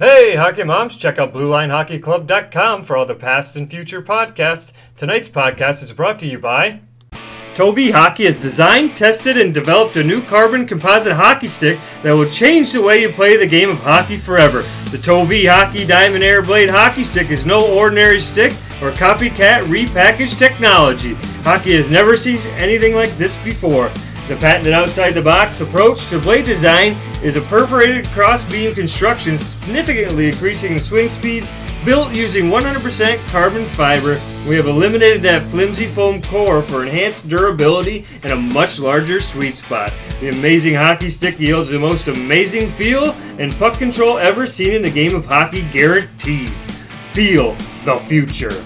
Hey, hockey moms, check out BlueLineHockeyClub.com for all the past and future podcasts. Tonight's podcast is brought to you by Tovey Hockey has designed, tested, and developed a new carbon composite hockey stick that will change the way you play the game of hockey forever. The Tovey Hockey Diamond Air Blade hockey stick is no ordinary stick or copycat repackaged technology. Hockey has never seen anything like this before. The patented outside the box approach to blade design is a perforated cross beam construction, significantly increasing the swing speed. Built using 100% carbon fiber, we have eliminated that flimsy foam core for enhanced durability and a much larger sweet spot. The amazing hockey stick yields the most amazing feel and puck control ever seen in the game of hockey, guaranteed. Feel the future.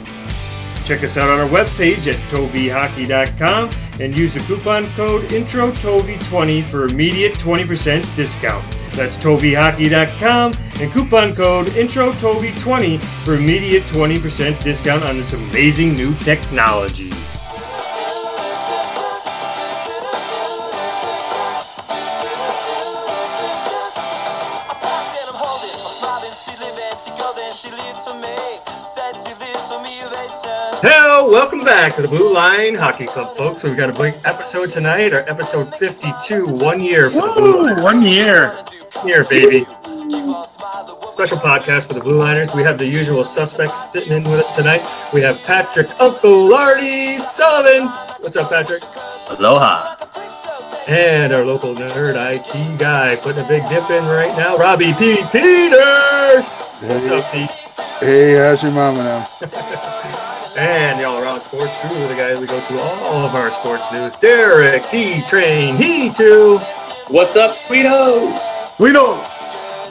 Check us out on our webpage at toveyhockey.com and use the coupon code INTROTOVY20 for immediate 20% discount. That's toveyhockey.com and coupon code INTROTOVY20 for immediate 20% discount on this amazing new technology. Hello, welcome back to the Blue Line Hockey Club, folks. We've got a big episode tonight, our episode 52, one year for the Blue Woo, one year. Year, baby. Special podcast for the Blue Liners. We have the usual suspects sitting in with us tonight. We have Patrick Uncle Lardy Sullivan. What's up, Patrick? Aloha. And our local nerd IT guy putting a big dip in right now, Robbie P. Peters. What's up, Pete? Hey, how's your mama now? And the all around sports crew, the guy we go to all of our sports news, Derek He Train He Too. What's up, sweeto? We know.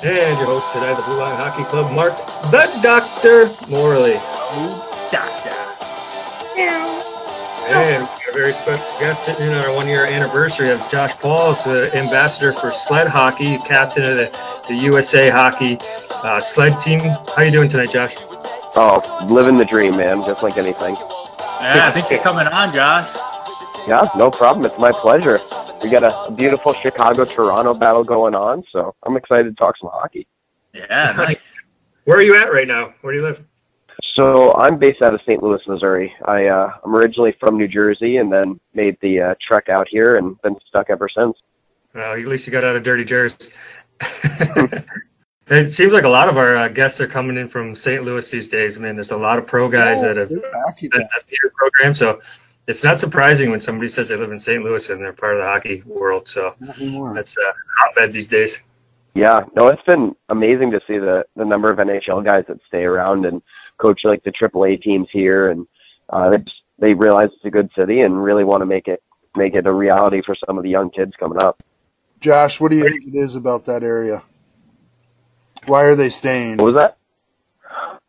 And your host tonight, the Blue Line Hockey Club, Mark the Doctor Morley. Doctor. Yeah. And we got a very special guest sitting in on our one year anniversary of Josh Pauls, the ambassador for sled hockey, captain of the, the USA hockey uh, sled team. How you doing tonight, Josh? Oh, living the dream, man. Just like anything. Yeah, I think you're coming on, Josh. Yeah, no problem. It's my pleasure. We got a beautiful Chicago Toronto battle going on, so I'm excited to talk some hockey. Yeah, nice. Where are you at right now? Where do you live? So I'm based out of St. Louis, Missouri. I uh, I'm originally from New Jersey, and then made the uh, trek out here, and been stuck ever since. Well, at least you got out of Dirty Jersey. it seems like a lot of our uh, guests are coming in from St. Louis these days. I mean, there's a lot of pro guys that have They're hockey that theater program, so it's not surprising when somebody says they live in St. Louis and they're part of the hockey world. So that's a hotbed these days. Yeah, no, it's been amazing to see the the number of NHL guys that stay around and coach like the AAA teams here, and uh, they just, they realize it's a good city and really want to make it make it a reality for some of the young kids coming up. Josh, what do you think it is about that area? Why are they staying? What was that?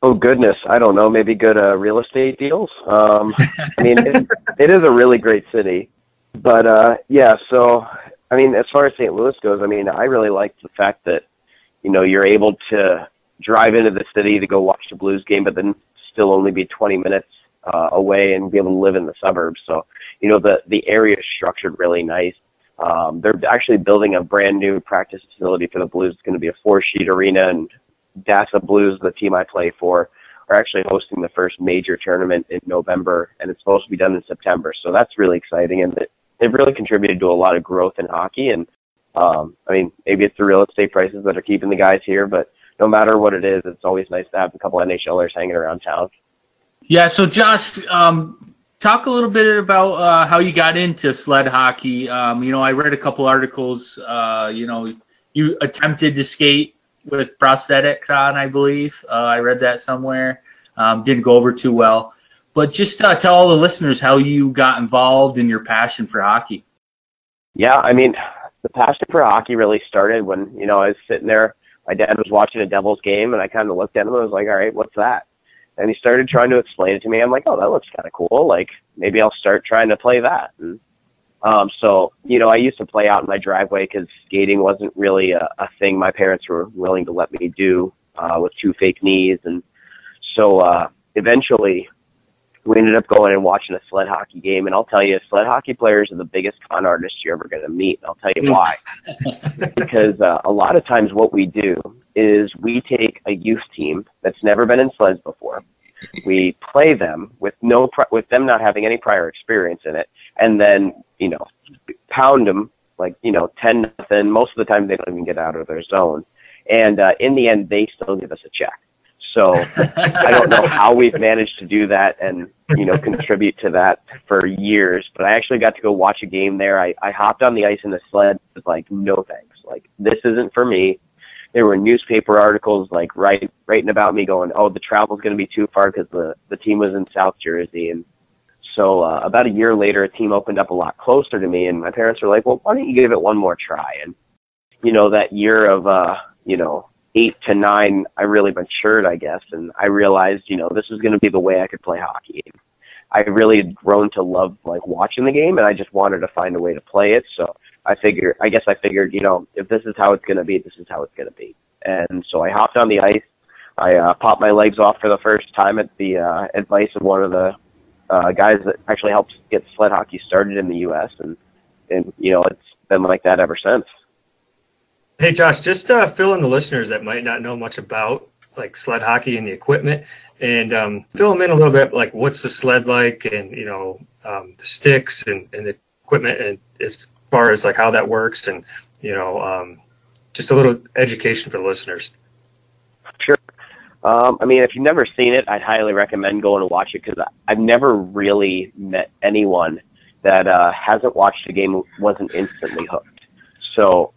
Oh goodness, I don't know. Maybe good uh, real estate deals. Um, I mean, it, it is a really great city, but uh, yeah. So, I mean, as far as St. Louis goes, I mean, I really like the fact that you know you're able to drive into the city to go watch the Blues game, but then still only be 20 minutes uh, away and be able to live in the suburbs. So, you know, the the area is structured really nice. Um, they're actually building a brand new practice facility for the Blues. It's going to be a four sheet arena, and DASA Blues, the team I play for, are actually hosting the first major tournament in November, and it's supposed to be done in September. So that's really exciting, and they've really contributed to a lot of growth in hockey. And um, I mean, maybe it's the real estate prices that are keeping the guys here, but no matter what it is, it's always nice to have a couple NHLers hanging around town. Yeah, so Josh, um, talk a little bit about uh, how you got into sled hockey. Um, you know, I read a couple articles. Uh, you know, you attempted to skate with prosthetics on, I believe. Uh, I read that somewhere. Um, didn't go over too well. But just uh, tell all the listeners how you got involved in your passion for hockey. Yeah, I mean, the passion for hockey really started when, you know, I was sitting there. My dad was watching a Devils game, and I kind of looked at him and was like, all right, what's that? And he started trying to explain it to me. I'm like, oh, that looks kind of cool. Like, maybe I'll start trying to play that. And, um, so, you know, I used to play out in my driveway because skating wasn't really a, a thing my parents were willing to let me do uh, with two fake knees. And so uh, eventually we ended up going and watching a sled hockey game. And I'll tell you, sled hockey players are the biggest con artists you're ever going to meet. And I'll tell you why. because uh, a lot of times what we do is we take a youth team that's never been in sleds before. We play them with no pri- with them not having any prior experience in it, and then you know pound them like you know ten nothing. Most of the time they don't even get out of their zone, and uh, in the end they still give us a check. So I don't know how we've managed to do that and you know contribute to that for years. But I actually got to go watch a game there. I, I hopped on the ice in the sled. Was like, no thanks. Like this isn't for me. There were newspaper articles like write, writing about me, going, "Oh, the travel's going to be too far because the the team was in South Jersey." And so uh, about a year later, a team opened up a lot closer to me, and my parents were like, "Well, why don't you give it one more try?" And you know that year of uh, you know eight to nine, I really matured, I guess, and I realized, you know, this is going to be the way I could play hockey. I really had grown to love like watching the game, and I just wanted to find a way to play it. So I figured, I guess I figured, you know, if this is how it's going to be, this is how it's going to be. And so I hopped on the ice. I uh, popped my legs off for the first time at the uh, advice of one of the uh, guys that actually helped get sled hockey started in the U.S. and and you know it's been like that ever since. Hey, Josh, just uh, fill in the listeners that might not know much about like sled hockey and the equipment, and um, fill them in a little bit. Like, what's the sled like, and you know, um, the sticks and, and the equipment, and as far as like how that works, and you know, um, just a little education for the listeners. Sure. Um, I mean, if you've never seen it, I'd highly recommend going to watch it because I've never really met anyone that uh, hasn't watched a game wasn't instantly hooked. So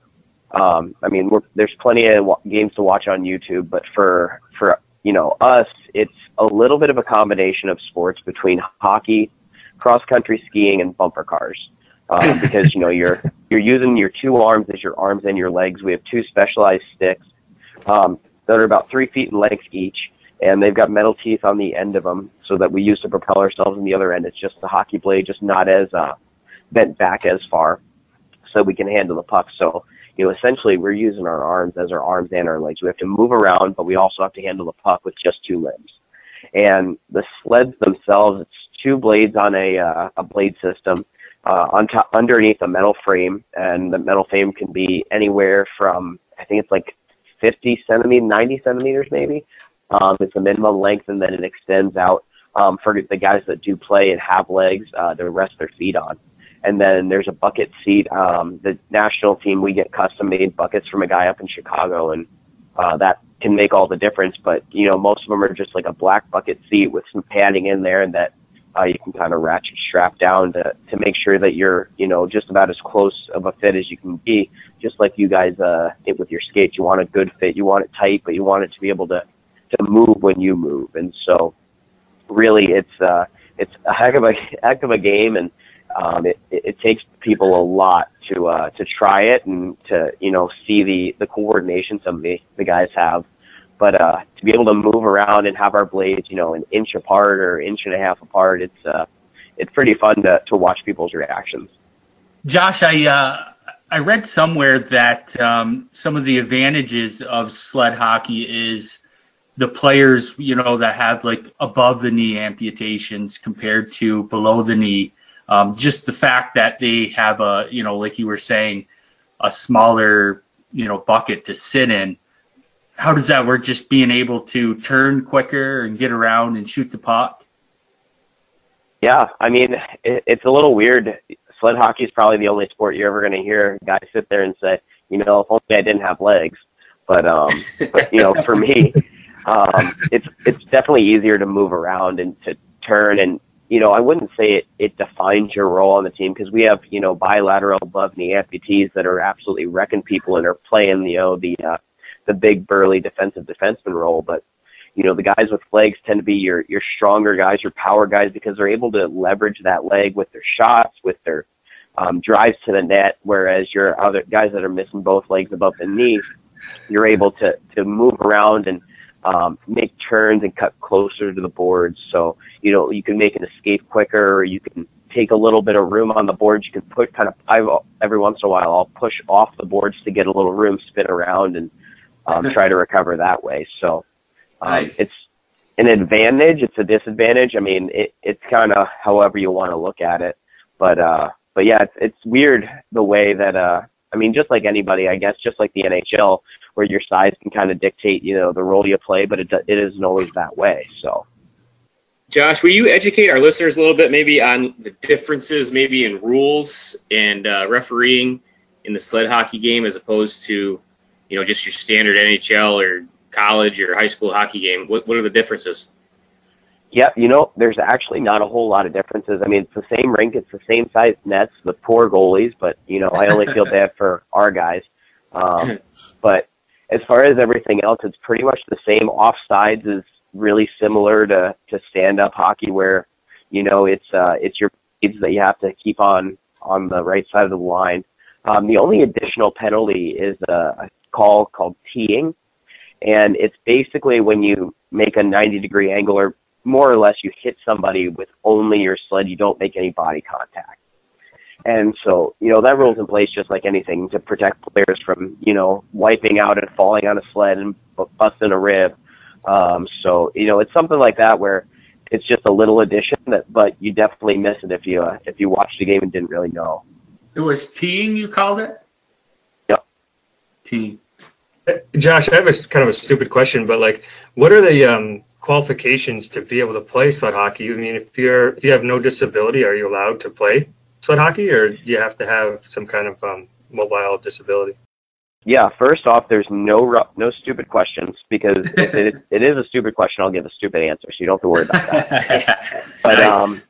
um, I mean, we're, there's plenty of games to watch on YouTube, but for for you know us, it's a little bit of a combination of sports between hockey, cross country skiing, and bumper cars. Um, because you know you're you're using your two arms as your arms and your legs. We have two specialized sticks um, that are about three feet in length each, and they've got metal teeth on the end of them, so that we use to propel ourselves. On the other end, it's just the hockey blade, just not as uh, bent back as far, so we can handle the puck. So you know, essentially we're using our arms as our arms and our legs. We have to move around, but we also have to handle the puck with just two limbs. And the sleds themselves, it's two blades on a uh, a blade system uh, on top underneath a metal frame, and the metal frame can be anywhere from I think it's like 50 centimeters, 90 centimeters maybe. Um, it's the minimum length, and then it extends out um, for the guys that do play and have legs uh, to rest their feet on and then there's a bucket seat. Um, the national team, we get custom made buckets from a guy up in Chicago, and uh, that can make all the difference. But you know, most of them are just like a black bucket seat with some padding in there, and that uh, you can kind of ratchet strap down to to make sure that you're you know just about as close of a fit as you can be. Just like you guys uh, it with your skates, you want a good fit, you want it tight, but you want it to be able to to move when you move, and so really, it's uh, it's a heck of a heck of a game, and um, it, it, it takes people a lot to uh, to try it and to you know see the the coordination some of the the guys have. But uh, to be able to move around and have our blades, you know, an inch apart or inch and a half apart, it's uh, it's pretty fun to to watch people's reactions. Josh, I uh, I read somewhere that um, some of the advantages of sled hockey is the players, you know, that have like above the knee amputations compared to below the knee. Um, just the fact that they have a, you know, like you were saying, a smaller, you know, bucket to sit in. How does that work? Just being able to turn quicker and get around and shoot the puck. Yeah, I mean, it, it's a little weird. Sled hockey is probably the only sport you're ever going to hear guys sit there and say, you know, if only I didn't have legs. But um, but you know, for me, um, it's it's definitely easier to move around and to turn and you know, I wouldn't say it, it defines your role on the team because we have, you know, bilateral above knee amputees that are absolutely wrecking people and are playing, you know, the, uh, the big burly defensive defenseman role. But, you know, the guys with legs tend to be your, your stronger guys, your power guys because they're able to leverage that leg with their shots, with their, um, drives to the net. Whereas your other guys that are missing both legs above the knee, you're able to, to move around and, um, make turns and cut closer to the boards. So, you know, you can make an escape quicker or you can take a little bit of room on the boards. You can put kind of, I've, every once in a while, I'll push off the boards to get a little room, spin around and um, try to recover that way. So, um, Nice. it's an advantage. It's a disadvantage. I mean, it, it's kind of however you want to look at it. But, uh, but yeah, it's, it's weird the way that, uh, I mean, just like anybody, I guess, just like the NHL, where your size can kind of dictate, you know, the role you play, but it it isn't always that way. So. Josh, will you educate our listeners a little bit, maybe on the differences, maybe in rules and uh, refereeing in the sled hockey game, as opposed to, you know, just your standard NHL or college or high school hockey game? What what are the differences? Yeah, you know, there's actually not a whole lot of differences. I mean, it's the same rink, it's the same size nets with poor goalies, but you know, I only feel bad for our guys. Um, but as far as everything else, it's pretty much the same. Offsides is really similar to to stand up hockey, where you know it's uh, it's your blades that you have to keep on on the right side of the line. Um, the only additional penalty is a, a call called teeing, and it's basically when you make a 90 degree angle or more or less you hit somebody with only your sled, you don't make any body contact. And so, you know, that rule's in place just like anything to protect players from, you know, wiping out and falling on a sled and busting a rib. Um, so, you know, it's something like that where it's just a little addition that, but you definitely miss it if you, uh, if you watched the game and didn't really know. It was teeing, you called it? Yep. Teeing. Josh, I have a s- kind of a stupid question, but like, what are the um, qualifications to be able to play sled hockey? I mean, if you're if you have no disability, are you allowed to play sled hockey, or do you have to have some kind of um, mobile disability? Yeah, first off, there's no no stupid questions because if it, it is a stupid question, I'll give a stupid answer, so you don't have to worry about that. But Nice. um,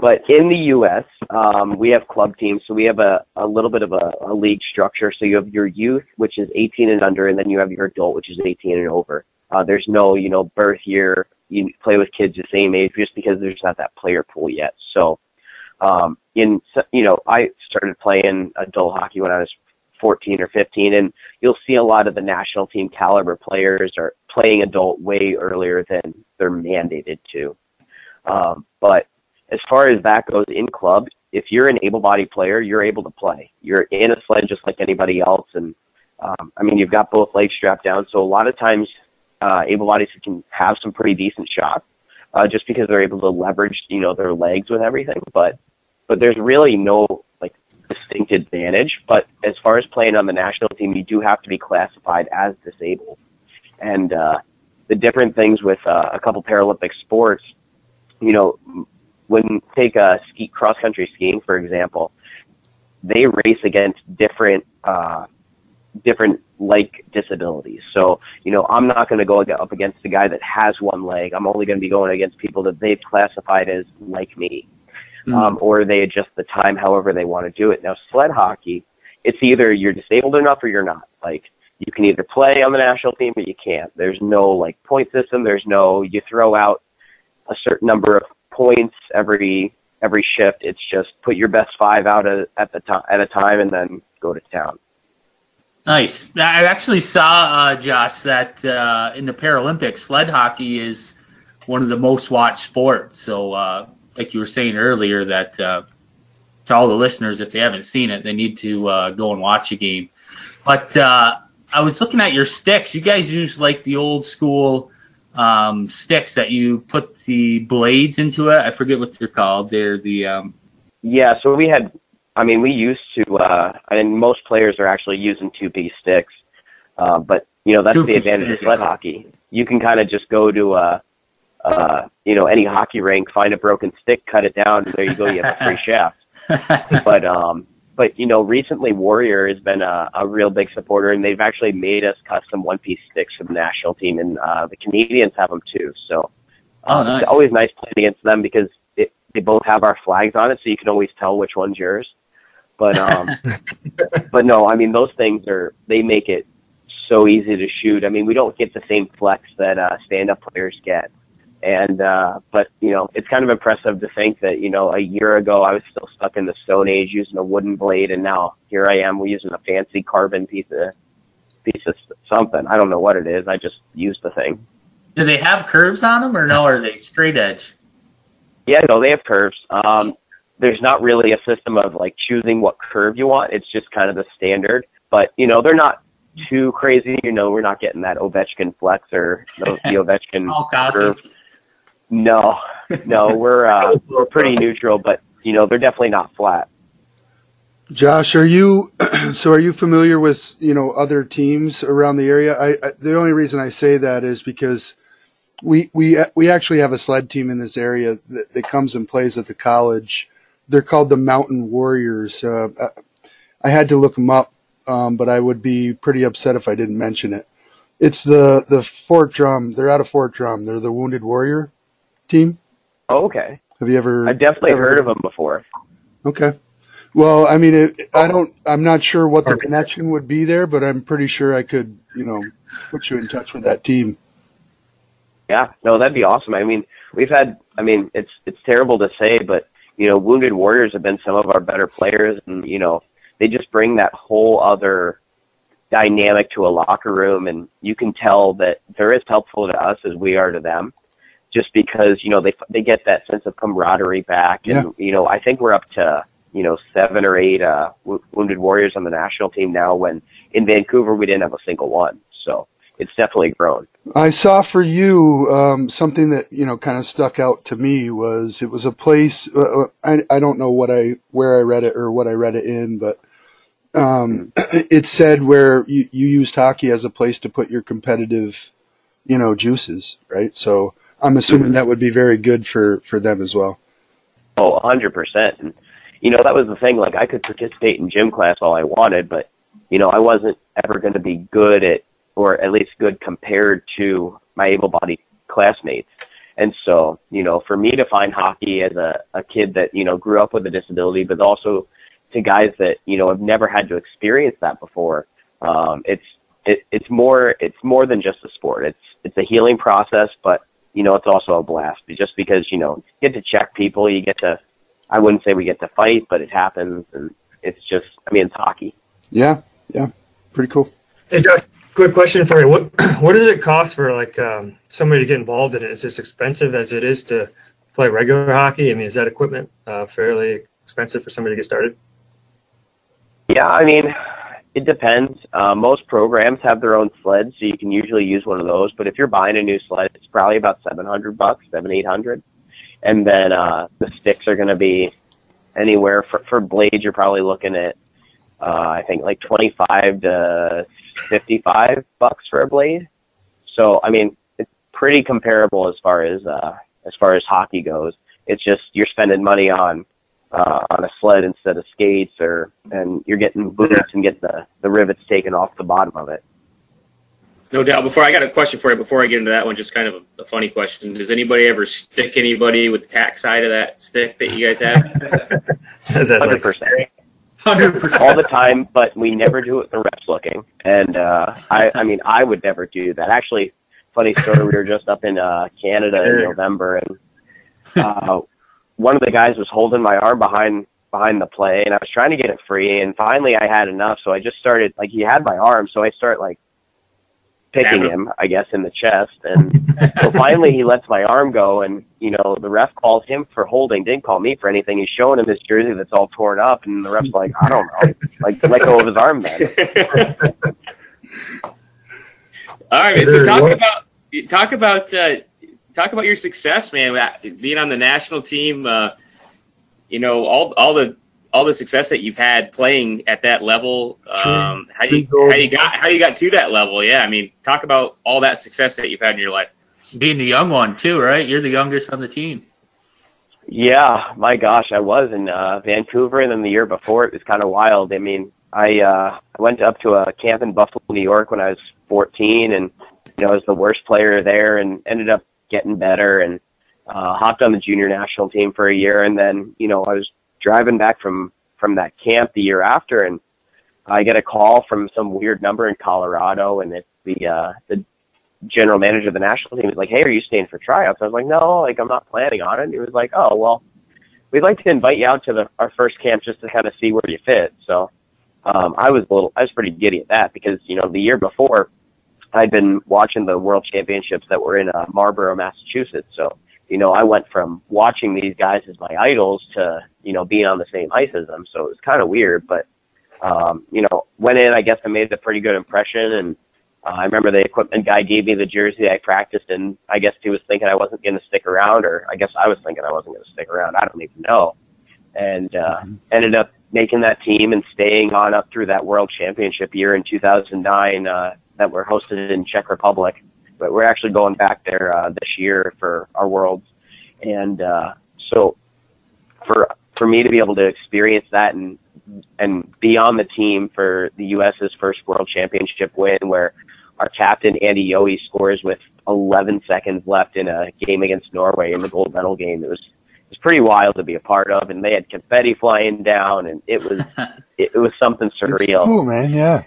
but in the U.S., um, we have club teams, so we have a, a little bit of a, a league structure. So you have your youth, which is 18 and under, and then you have your adult, which is 18 and over. Uh, there's no, you know, birth year. You play with kids the same age just because there's not that player pool yet. So, um, in you know, I started playing adult hockey when I was 14 or 15, and you'll see a lot of the national team caliber players are playing adult way earlier than they're mandated to. Um, but as far as that goes in club, if you're an able-bodied player, you're able to play. You're in a sled just like anybody else, and um, I mean you've got both legs strapped down. So a lot of times, uh, able-bodies can have some pretty decent shots, uh, just because they're able to leverage, you know, their legs with everything. But but there's really no like distinct advantage. But as far as playing on the national team, you do have to be classified as disabled, and uh, the different things with uh, a couple Paralympic sports, you know, when take uh, ski cross country skiing for example, they race against different uh, different like disabilities. So you know, I'm not going to go up against the guy that has one leg. I'm only going to be going against people that they've classified as like me, um, or they adjust the time however they want to do it. Now, sled hockey, it's either you're disabled enough or you're not. Like you can either play on the national team or you can't. There's no like point system. There's no you throw out a certain number of points every every shift. It's just put your best five out at, at the time at a time and then go to town. Nice. I actually saw, uh, Josh, that uh, in the Paralympics, sled hockey is one of the most watched sports. So, uh, like you were saying earlier, that uh, to all the listeners, if they haven't seen it, they need to uh, go and watch a game. But uh, I was looking at your sticks. You guys use like the old school um, sticks that you put the blades into it. I forget what they're called. They're the um, Yeah, so we had, I mean, we used to, uh, and most players are actually using two piece sticks. Uh, but, you know, that's the Two-piece advantage of sled hockey. You can kind of just go to, uh, uh, you know, any hockey rink, find a broken stick, cut it down, and there you go, you have a free shaft. But, um, but, you know, recently Warrior has been a, a real big supporter, and they've actually made us custom one piece sticks for the national team, and uh, the Canadians have them too. So, Oh, uh, nice. it's always nice playing against them because it, they both have our flags on it, so you can always tell which one's yours. But um, but no, I mean those things are they make it so easy to shoot. I mean we don't get the same flex that uh, stand-up players get, and uh, but you know it's kind of impressive to think that you know a year ago I was still stuck in the Stone Age using a wooden blade, and now here I am we're using a fancy carbon piece of piece of something. I don't know what it is. I just use the thing. Do they have curves on them or no? Are they straight edge? Yeah, no, they have curves. Um, there's not really a system of like choosing what curve you want. It's just kind of the standard. But you know, they're not too crazy. You know, we're not getting that Ovechkin flex or the, the Ovechkin All curve. No, no, we're uh, we're pretty neutral, but you know, they're definitely not flat. Josh, are you so? Are you familiar with you know other teams around the area? I, I the only reason I say that is because we we we actually have a sled team in this area that, that comes and plays at the college. They're called the Mountain Warriors. Uh, I had to look them up, um, but I would be pretty upset if I didn't mention it. It's the the Fort Drum. They're out of Fort Drum. They're the Wounded Warrior team. Oh, okay. Have you ever? I've definitely ever- heard of them before. Okay. Well, I mean, it, I don't. I'm not sure what the connection would be there, but I'm pretty sure I could, you know, put you in touch with that team. Yeah, no, that'd be awesome. I mean, we've had. I mean, it's it's terrible to say, but you know, Wounded Warriors have been some of our better players, and you know, they just bring that whole other dynamic to a locker room, and you can tell that they're as helpful to us as we are to them, just because you know they they get that sense of camaraderie back, and you know, I think we're up to you know seven or eight uh, wo- Wounded Warriors on the national team now. When in Vancouver we didn't have a single one, so it's definitely grown. I saw for you um, something that you know kind of stuck out to me was it was a place. Uh, I I don't know what I where I read it or what I read it in, but um, it said where you, you used hockey as a place to put your competitive, you know, juices, right? So I'm assuming that would be very good for for them as well. Oh, a hundred percent. And you know, that was the thing. Like, I could participate in gym class all I wanted, but you know, I wasn't ever going to be good at, or at least good compared to my able-bodied classmates. And so, you know, for me to find hockey as a, a kid that you know grew up with a disability, but also to guys that you know have never had to experience that before, um, it's it, it's more it's more than just a sport. It's it's a healing process, but you know, it's also a blast just because, you know, you get to check people, you get to, I wouldn't say we get to fight, but it happens and it's just, I mean, it's hockey. Yeah, yeah, pretty cool. Hey, Josh, quick question for you. What what does it cost for like um, somebody to get involved in it? Is this expensive as it is to play regular hockey? I mean, is that equipment uh, fairly expensive for somebody to get started? Yeah, I mean, it depends. Uh, most programs have their own sleds, so you can usually use one of those. But if you're buying a new sled, it's probably about seven hundred bucks, seven eight hundred, and then uh, the sticks are going to be anywhere for for blades. You're probably looking at, uh, I think like twenty five to fifty five bucks for a blade. So I mean, it's pretty comparable as far as uh, as far as hockey goes. It's just you're spending money on uh, on a sled instead of skates, or and you're getting boots and getting the the rivets taken off the bottom of it. No doubt. Before I got a question for you. Before I get into that one, just kind of a, a funny question. Does anybody ever stick anybody with the tack side of that stick that you guys have? Is that Hundred like percent, Hundred percent. all the time. But we never do it. The refs looking, and uh, I I mean I would never do that. Actually, funny story. We were just up in uh, Canada in November, and uh, one of the guys was holding my arm behind behind the play, and I was trying to get it free. And finally, I had enough, so I just started like he had my arm, so I start like picking Stabbing. him, I guess, in the chest. And so finally, he lets my arm go, and you know the ref calls him for holding, didn't call me for anything. He's showing him his jersey that's all torn up, and the ref's like, I don't know, like let go of his arm then. All right, man. So talk what- about talk about uh, talk about your success, man. Being on the national team, uh, you know all all the all the success that you've had playing at that level. Um, how you how you got how you got to that level? Yeah, I mean, talk about all that success that you've had in your life. Being the young one too, right? You're the youngest on the team. Yeah, my gosh, I was in uh, Vancouver, and then the year before it was kind of wild. I mean, I uh, I went up to a camp in Buffalo, New York, when I was 14, and you know I was the worst player there, and ended up getting better, and uh, hopped on the junior national team for a year, and then you know I was driving back from from that camp the year after, and I get a call from some weird number in Colorado, and it's the uh, the general manager of the national team was like, "Hey, are you staying for tryouts?" I was like, "No, like I'm not planning on it." And he was like, "Oh, well, we'd like to invite you out to the our first camp just to kind of see where you fit." So um, I was a little, I was pretty giddy at that because you know the year before I'd been watching the World Championships that were in uh, Marlborough, Massachusetts. So you know I went from watching these guys as my idols to you know being on the same ice as them. So it was kind of weird, but um, you know went in. I guess I made a pretty good impression and. Uh, I remember the equipment guy gave me the jersey I practiced, and I guess he was thinking I wasn't going to stick around, or I guess I was thinking I wasn't going to stick around. I don't even know. And uh, ended up making that team and staying on up through that World Championship year in 2009 uh, that were hosted in Czech Republic. But we're actually going back there uh, this year for our Worlds, and uh, so for for me to be able to experience that and and be on the team for the U.S.'s first World Championship win, where our captain Andy Yohe scores with 11 seconds left in a game against Norway in the gold medal game. It was it was pretty wild to be a part of, and they had confetti flying down, and it was it, it was something surreal. It's surreal. cool, man. Yeah.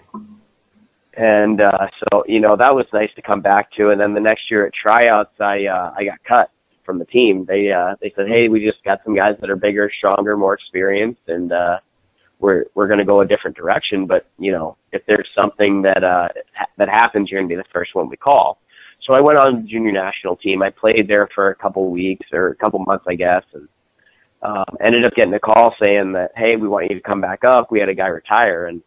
And uh, so you know that was nice to come back to. And then the next year at tryouts, I uh, I got cut from the team. They uh, they said, hey, we just got some guys that are bigger, stronger, more experienced, and uh, we're we're going to go a different direction. But you know, if there's something that uh, that happens, you're going to be the first one we call. So I went on the junior national team. I played there for a couple weeks or a couple months, I guess, and um, ended up getting a call saying that, hey, we want you to come back up. We had a guy retire, and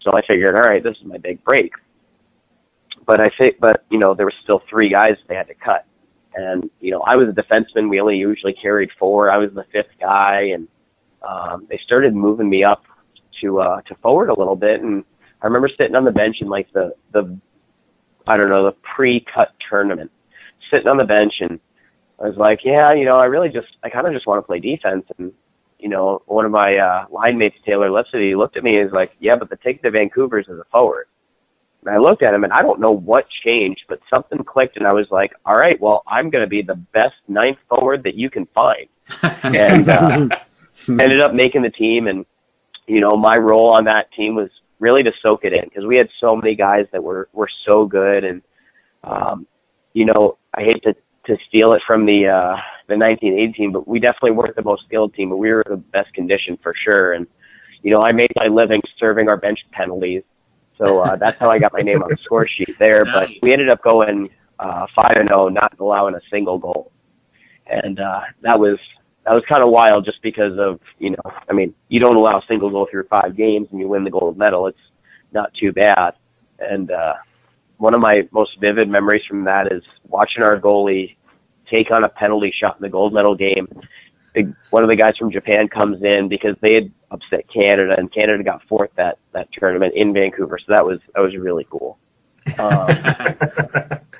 so I figured, all right, this is my big break. But I think, but you know, there were still three guys they had to cut, and you know, I was a defenseman. We only usually carried four. I was the fifth guy, and um, they started moving me up to uh, to forward a little bit. And I remember sitting on the bench in like the the I don't know the pre-cut tournament, sitting on the bench, and I was like, yeah, you know, I really just I kind of just want to play defense, and you know, one of my uh, line mates, Taylor Lipsett, looked at me and was like, yeah, but the ticket to Vancouver is as a forward. And I looked at him and I don't know what changed, but something clicked and I was like, all right, well, I'm going to be the best ninth forward that you can find. and uh, ended up making the team. And, you know, my role on that team was really to soak it in because we had so many guys that were, were so good. And, um, you know, I hate to, to steal it from the, uh, the 1980 team, but we definitely weren't the most skilled team, but we were the best conditioned for sure. And, you know, I made my living serving our bench penalties. So uh, that's how I got my name on the score sheet there. But we ended up going uh, five and zero, not allowing a single goal, and uh, that was that was kind of wild, just because of you know, I mean, you don't allow a single goal through five games and you win the gold medal. It's not too bad. And uh, one of my most vivid memories from that is watching our goalie take on a penalty shot in the gold medal game. The, one of the guys from Japan comes in because they had upset Canada, and Canada got fourth that that tournament in Vancouver. So that was that was really cool. Um,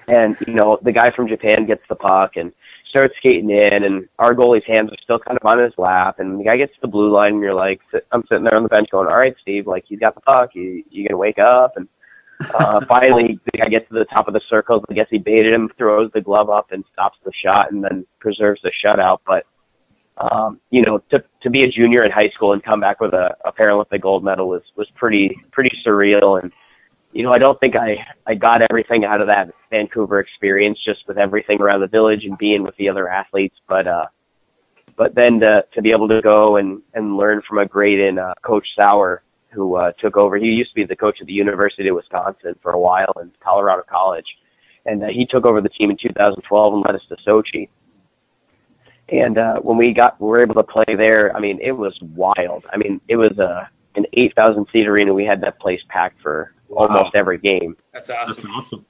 and you know, the guy from Japan gets the puck and starts skating in, and our goalie's hands are still kind of on his lap, and the guy gets to the blue line, and you're like, sit- I'm sitting there on the bench going, all right, Steve, like he's got the puck, you you gonna wake up? And uh, finally, the guy gets to the top of the circle. I guess he baited him, throws the glove up, and stops the shot, and then preserves the shutout. But um, you know, to to be a junior in high school and come back with a, a Paralympic gold medal was was pretty pretty surreal. And you know, I don't think I I got everything out of that Vancouver experience just with everything around the village and being with the other athletes. But uh, but then to to be able to go and and learn from a great in uh, Coach Sauer who uh, took over. He used to be the coach of the University of Wisconsin for a while in Colorado College, and uh, he took over the team in 2012 and led us to Sochi. And uh, when we got, we were able to play there. I mean, it was wild. I mean, it was a an 8,000 seat arena. We had that place packed for almost every game. That's awesome. That's awesome. awesome.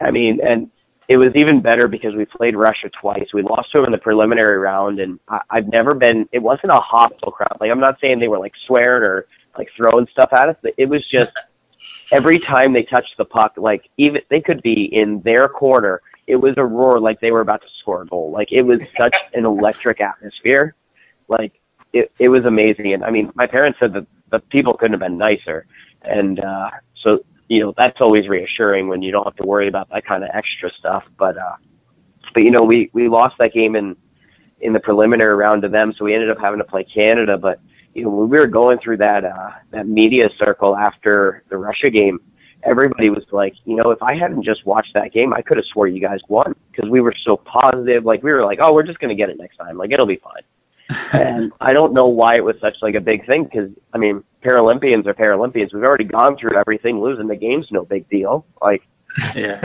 I mean, and it was even better because we played Russia twice. We lost to them in the preliminary round, and I, I've never been. It wasn't a hostile crowd. Like I'm not saying they were like swearing or like throwing stuff at us. But it was just every time they touched the puck, like even they could be in their corner. It was a roar like they were about to score a goal. Like it was such an electric atmosphere. Like it, it was amazing. And I mean, my parents said that the people couldn't have been nicer. And uh, so you know that's always reassuring when you don't have to worry about that kind of extra stuff. But uh, but you know we we lost that game in in the preliminary round to them, so we ended up having to play Canada. But you know when we were going through that uh, that media circle after the Russia game, everybody was like, you know, if I hadn't just watched that game, I could have swore you guys won because we were so positive. Like we were like, oh, we're just gonna get it next time. Like it'll be fine. and I don't know why it was such like a big thing because I mean Paralympians are Paralympians. We've already gone through everything. Losing the game's no big deal. Like Yeah.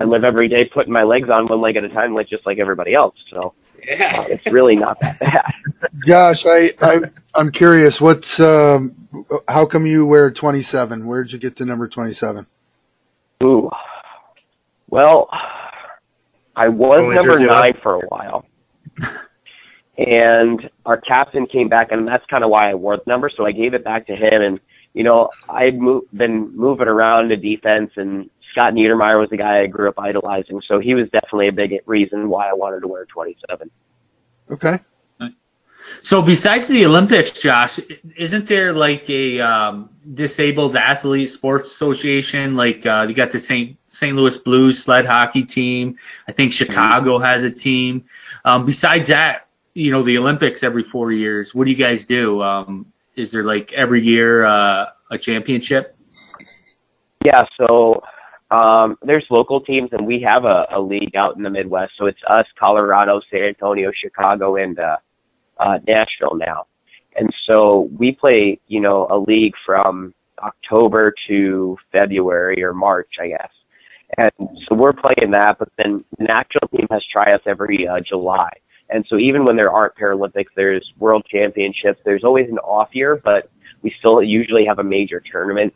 I live every day putting my legs on one leg at a time, like just like everybody else. So Yeah. it's really not that bad. Gosh, I, I I'm curious. What's um, how come you wear 27? Where'd you get to number 27? Ooh. Well, I was Only number nine for a while. and our captain came back, and that's kind of why I wore the number. So I gave it back to him, and you know I'd mo- been moving around the defense, and Scott Niedermayer was the guy I grew up idolizing, so he was definitely a big reason why I wanted to wear 27. Okay. So besides the Olympics, Josh, isn't there like a um, disabled athlete sports association? Like uh, you got the St. St. Louis Blues sled hockey team. I think Chicago has a team. Um, besides that, you know, the Olympics every four years. What do you guys do? Um, is there like every year uh, a championship? Yeah, so um, there's local teams, and we have a, a league out in the Midwest. So it's us, Colorado, San Antonio, Chicago, and uh, uh, Nashville now. And so we play, you know, a league from October to February or March, I guess. And so we're playing that, but then the national team has tryouts every uh, July. And so even when there aren't Paralympics, there's World Championships. There's always an off year, but we still usually have a major tournament.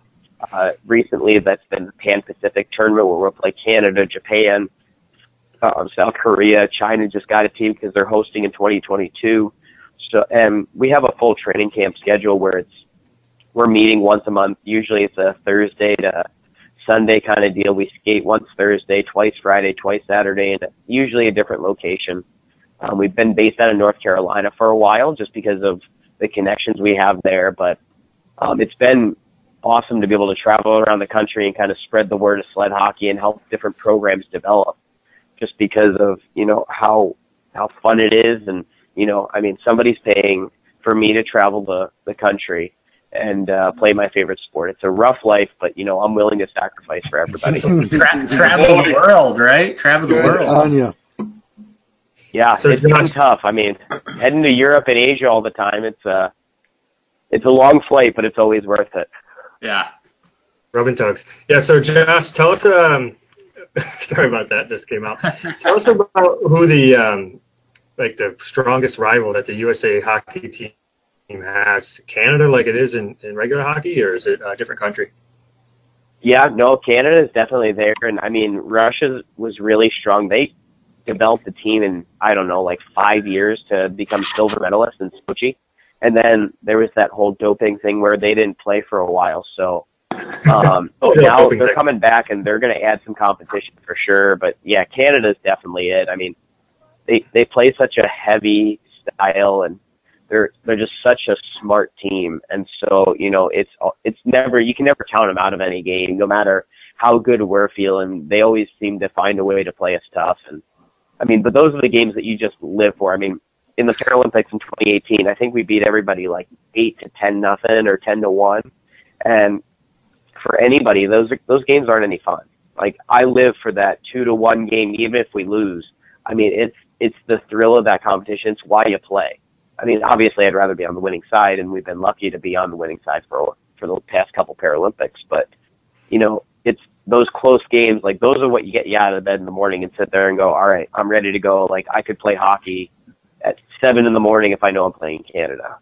Uh, recently, that's been the Pan Pacific tournament where we'll play Canada, Japan, um, South Korea, China just got a team because they're hosting in 2022. So, and we have a full training camp schedule where it's we're meeting once a month. Usually, it's a Thursday to Sunday kind of deal. We skate once Thursday, twice Friday, twice Saturday, and usually a different location. Um, we've been based out of North Carolina for a while just because of the connections we have there, but um, it's been awesome to be able to travel around the country and kind of spread the word of sled hockey and help different programs develop just because of, you know, how, how fun it is. And, you know, I mean, somebody's paying for me to travel the, the country and uh, play my favorite sport. It's a rough life, but you know I'm willing to sacrifice for everybody. Tra- travel the world, right? Travel the Good world. on you. yeah, So it's Josh- getting tough. I mean, heading to Europe and Asia all the time. It's uh it's a long flight, but it's always worth it. Yeah. Rubbing tugs. Yeah. So Josh, tell us. Um, sorry about that. Just came out. Tell us about who the um, like the strongest rival that the USA hockey team has. Canada, like it is in, in regular hockey, or is it a different country? Yeah, no, Canada is definitely there, and I mean Russia was really strong. They developed a team in I don't know like five years to become silver medalists in Sochi, and then there was that whole doping thing where they didn't play for a while. So um, Oh, now they're thing. coming back and they're going to add some competition for sure. But yeah, Canada's definitely it. I mean, they they play such a heavy style and they're they're just such a smart team, and so you know it's it's never you can never count them out of any game, no matter how good we're feeling. They always seem to find a way to play us tough, and I mean, but those are the games that you just live for. I mean, in the Paralympics in 2018, I think we beat everybody like eight to ten nothing or ten to one, and for anybody, those those games aren't any fun. Like I live for that two to one game, even if we lose. I mean, it's it's the thrill of that competition. It's why you play. I mean, obviously, I'd rather be on the winning side, and we've been lucky to be on the winning side for for the past couple Paralympics. But you know, it's those close games. Like those are what you get you out of bed in the morning and sit there and go, all right, I'm ready to go. Like I could play hockey at seven in the morning if I know I'm playing Canada.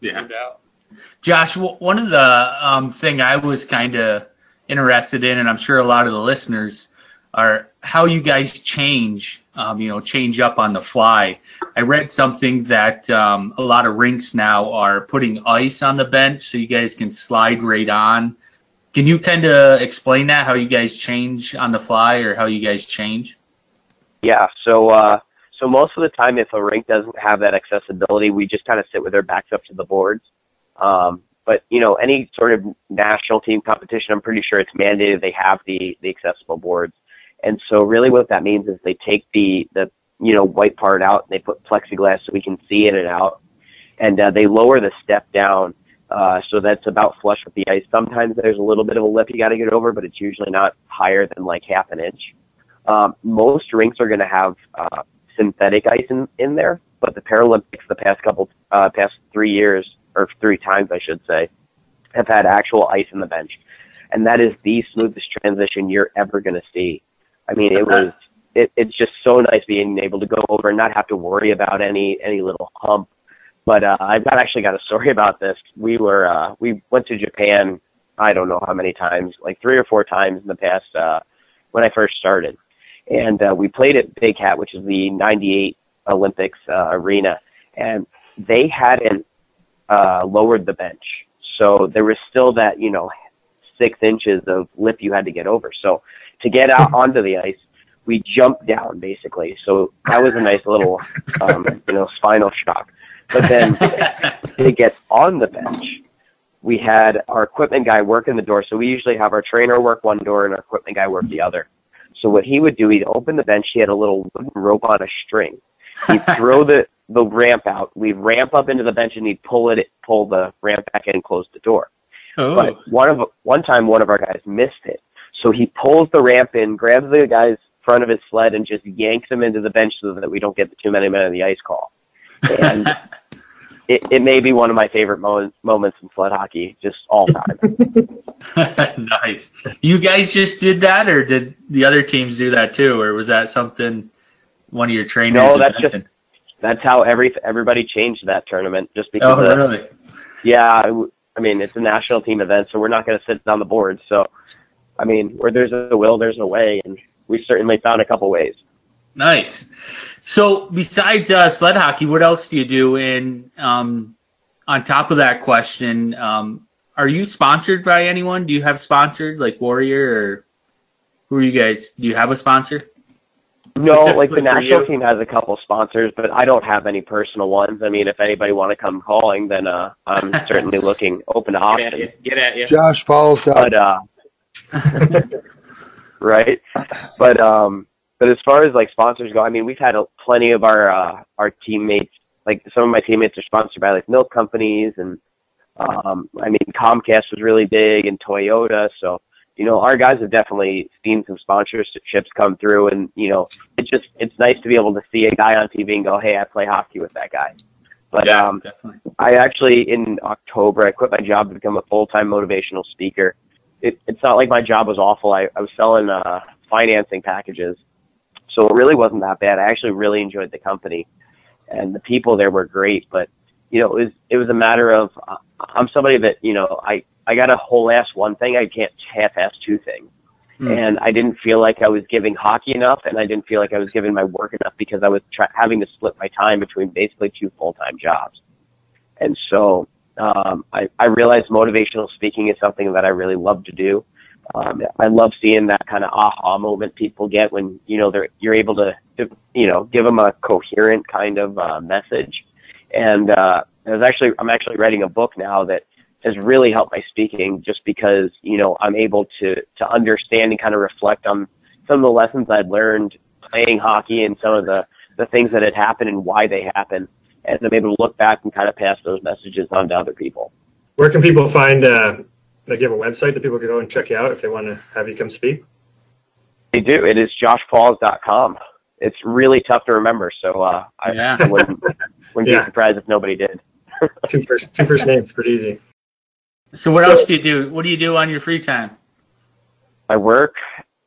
Yeah. Josh, one of the um, thing I was kind of interested in, and I'm sure a lot of the listeners are how you guys change, um, you know, change up on the fly. I read something that um, a lot of rinks now are putting ice on the bench so you guys can slide right on. Can you kind of explain that, how you guys change on the fly or how you guys change? Yeah. So uh, so most of the time, if a rink doesn't have that accessibility, we just kind of sit with our backs up to the boards. Um, but you know, any sort of national team competition, I'm pretty sure it's mandated they have the the accessible boards. And so really, what that means is they take the the you know white part out and they put plexiglass so we can see in and out, and uh, they lower the step down. Uh, so that's about flush with the ice. Sometimes there's a little bit of a lip you got to get over, but it's usually not higher than like half an inch. Um, most rinks are going to have uh, synthetic ice in, in there, but the Paralympics the past couple, uh, past three years or three times, I should say, have had actual ice in the bench, and that is the smoothest transition you're ever going to see. I mean, it was it, it's just so nice being able to go over and not have to worry about any any little hump. But uh, I've got actually got a story about this. We were uh, we went to Japan. I don't know how many times, like three or four times in the past uh, when I first started, and uh, we played at Big Hat, which is the '98 Olympics uh, arena, and they hadn't uh, lowered the bench, so there was still that you know six inches of lip you had to get over. So to get out onto the ice, we jumped down basically. So that was a nice little um, you know spinal shock. But then to get on the bench, we had our equipment guy working the door. So we usually have our trainer work one door and our equipment guy work the other. So what he would do, he'd open the bench. He had a little wooden rope on a string. He'd throw the the ramp out. We'd ramp up into the bench and he'd pull it, pull the ramp back in and close the door. Oh, But one of one time, one of our guys missed it. So he pulls the ramp in, grabs the guy's front of his sled, and just yanks him into the bench so that we don't get the too many men on the ice call. And it, it may be one of my favorite moments moments in sled hockey, just all time. nice. You guys just did that, or did the other teams do that too, or was that something one of your trainers? No, that's just- invented? That's how every everybody changed that tournament, just because. Oh, of- really? Yeah, I mean it's a national team event, so we're not going to sit on the board. So, I mean, where there's a will, there's a way, and we certainly found a couple ways. Nice. So, besides uh, sled hockey, what else do you do? And um, on top of that question, um, are you sponsored by anyone? Do you have sponsored like Warrior or who are you guys? Do you have a sponsor? No, like the national team has a couple sponsors, but I don't have any personal ones. I mean, if anybody want to come calling, then uh, I'm certainly looking open to Get at options. you. Get at you. Josh Pauls got But uh, right, but um, but as far as like sponsors go, I mean, we've had a, plenty of our uh, our teammates. Like some of my teammates are sponsored by like milk companies, and um, I mean, Comcast was really big, and Toyota. So you know, our guys have definitely seen some sponsorships come through, and you know, it's just it's nice to be able to see a guy on TV and go, "Hey, I play hockey with that guy." But Yeah, um, definitely. I actually in October I quit my job to become a full time motivational speaker. It, it's not like my job was awful. I, I was selling uh, financing packages, so it really wasn't that bad. I actually really enjoyed the company, and the people there were great. But you know, it was it was a matter of uh, I'm somebody that you know I I got a whole ass one thing. I can't half ass two things. Mm. And I didn't feel like I was giving hockey enough, and I didn't feel like I was giving my work enough because I was try- having to split my time between basically two full time jobs. And so um, I, I realized motivational speaking is something that I really love to do. Um, I love seeing that kind of aha moment people get when you know they're you're able to, you know give them a coherent kind of uh, message. And uh, I was actually I'm actually writing a book now that has really helped my speaking just because you know I'm able to to understand and kind of reflect on some of the lessons I'd learned playing hockey and some of the the things that had happened and why they happened and I'm able to look back and kind of pass those messages on to other people. Where can people find? Uh, like you have a website that people can go and check you out if they want to have you come speak. They do. It is joshpauls.com. It's really tough to remember, so uh, I, Yeah. I wouldn't, wouldn't Yeah. be surprised if nobody did. Two first two first names, pretty easy. So, what So- else do you do? What do you do on your free time? I work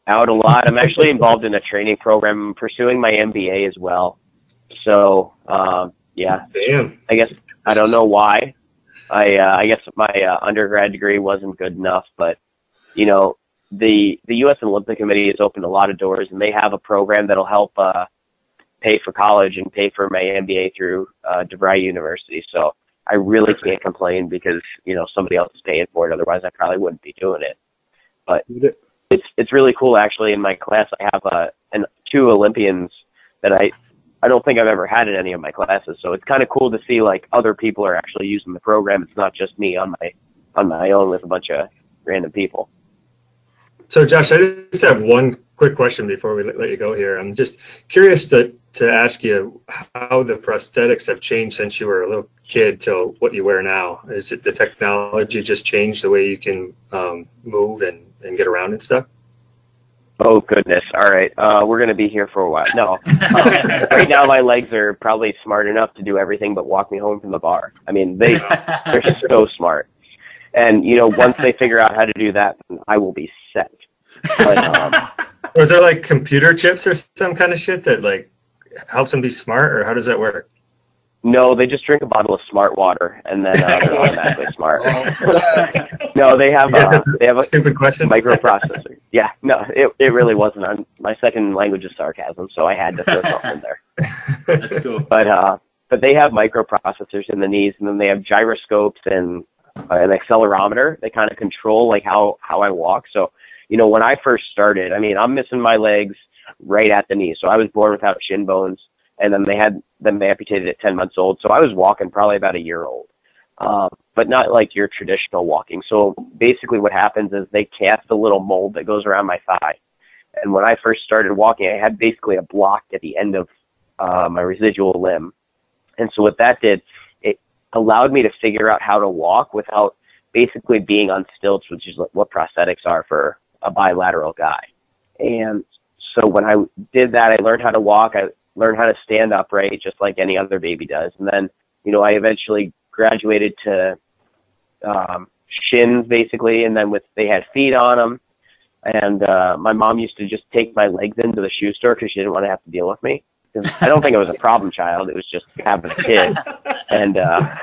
out a lot. I'm actually involved in a training program. I'm pursuing my MBA as well. So, um, yeah, Damn. I guess I don't know why. I uh, I guess my uh, undergrad degree wasn't good enough, but you know the the U.S. Olympic Committee has opened a lot of doors, and they have a program that'll help uh, pay for college and pay for my MBA through uh, DeVry University. So I really can't complain because you know somebody else is paying for it. Otherwise, I probably wouldn't be doing it. But it's it's really cool actually. In my class, I have uh, an two Olympians that I I don't think I've ever had it in any of my classes. So it's kind of cool to see like other people are actually using the program. It's not just me on my on my own with a bunch of random people. So, Josh, I just have one quick question before we let let you go here. I'm just curious to, to ask you how the prosthetics have changed since you were a little kid till what you wear now. Is it the technology just changed the way you can um, move and, and get around and stuff? Oh goodness! All right, uh, we're gonna be here for a while. No, um, right now my legs are probably smart enough to do everything but walk me home from the bar. I mean, they they're so smart, and you know once they figure out how to do that, I will be set. But um, Or is there like computer chips or some kind of shit that like helps them be smart, or how does that work? No, they just drink a bottle of smart water and then uh, they're automatically smart. no, they have uh, they have a Stupid question. microprocessor. Yeah, no, it it really wasn't. on my second language is sarcasm, so I had to throw something there. That's cool. But uh, but they have microprocessors in the knees, and then they have gyroscopes and uh, an accelerometer. They kind of control like how how I walk. So you know, when I first started, I mean, I'm missing my legs right at the knee. So I was born without shin bones, and then they had them amputated at 10 months old. So I was walking probably about a year old, um, but not like your traditional walking. So basically, what happens is they cast a little mold that goes around my thigh. And when I first started walking, I had basically a block at the end of uh, my residual limb. And so what that did, it allowed me to figure out how to walk without basically being on stilts, which is what prosthetics are for a bilateral guy. And so when I did that, I learned how to walk. I learned how to stand upright, just like any other baby does. And then, you know, I eventually graduated to um, shins, basically, and then with they had feet on them. And uh, my mom used to just take my legs into the shoe store because she didn't want to have to deal with me. 'Cause I don't think I was a problem child. It was just having a kid. And uh,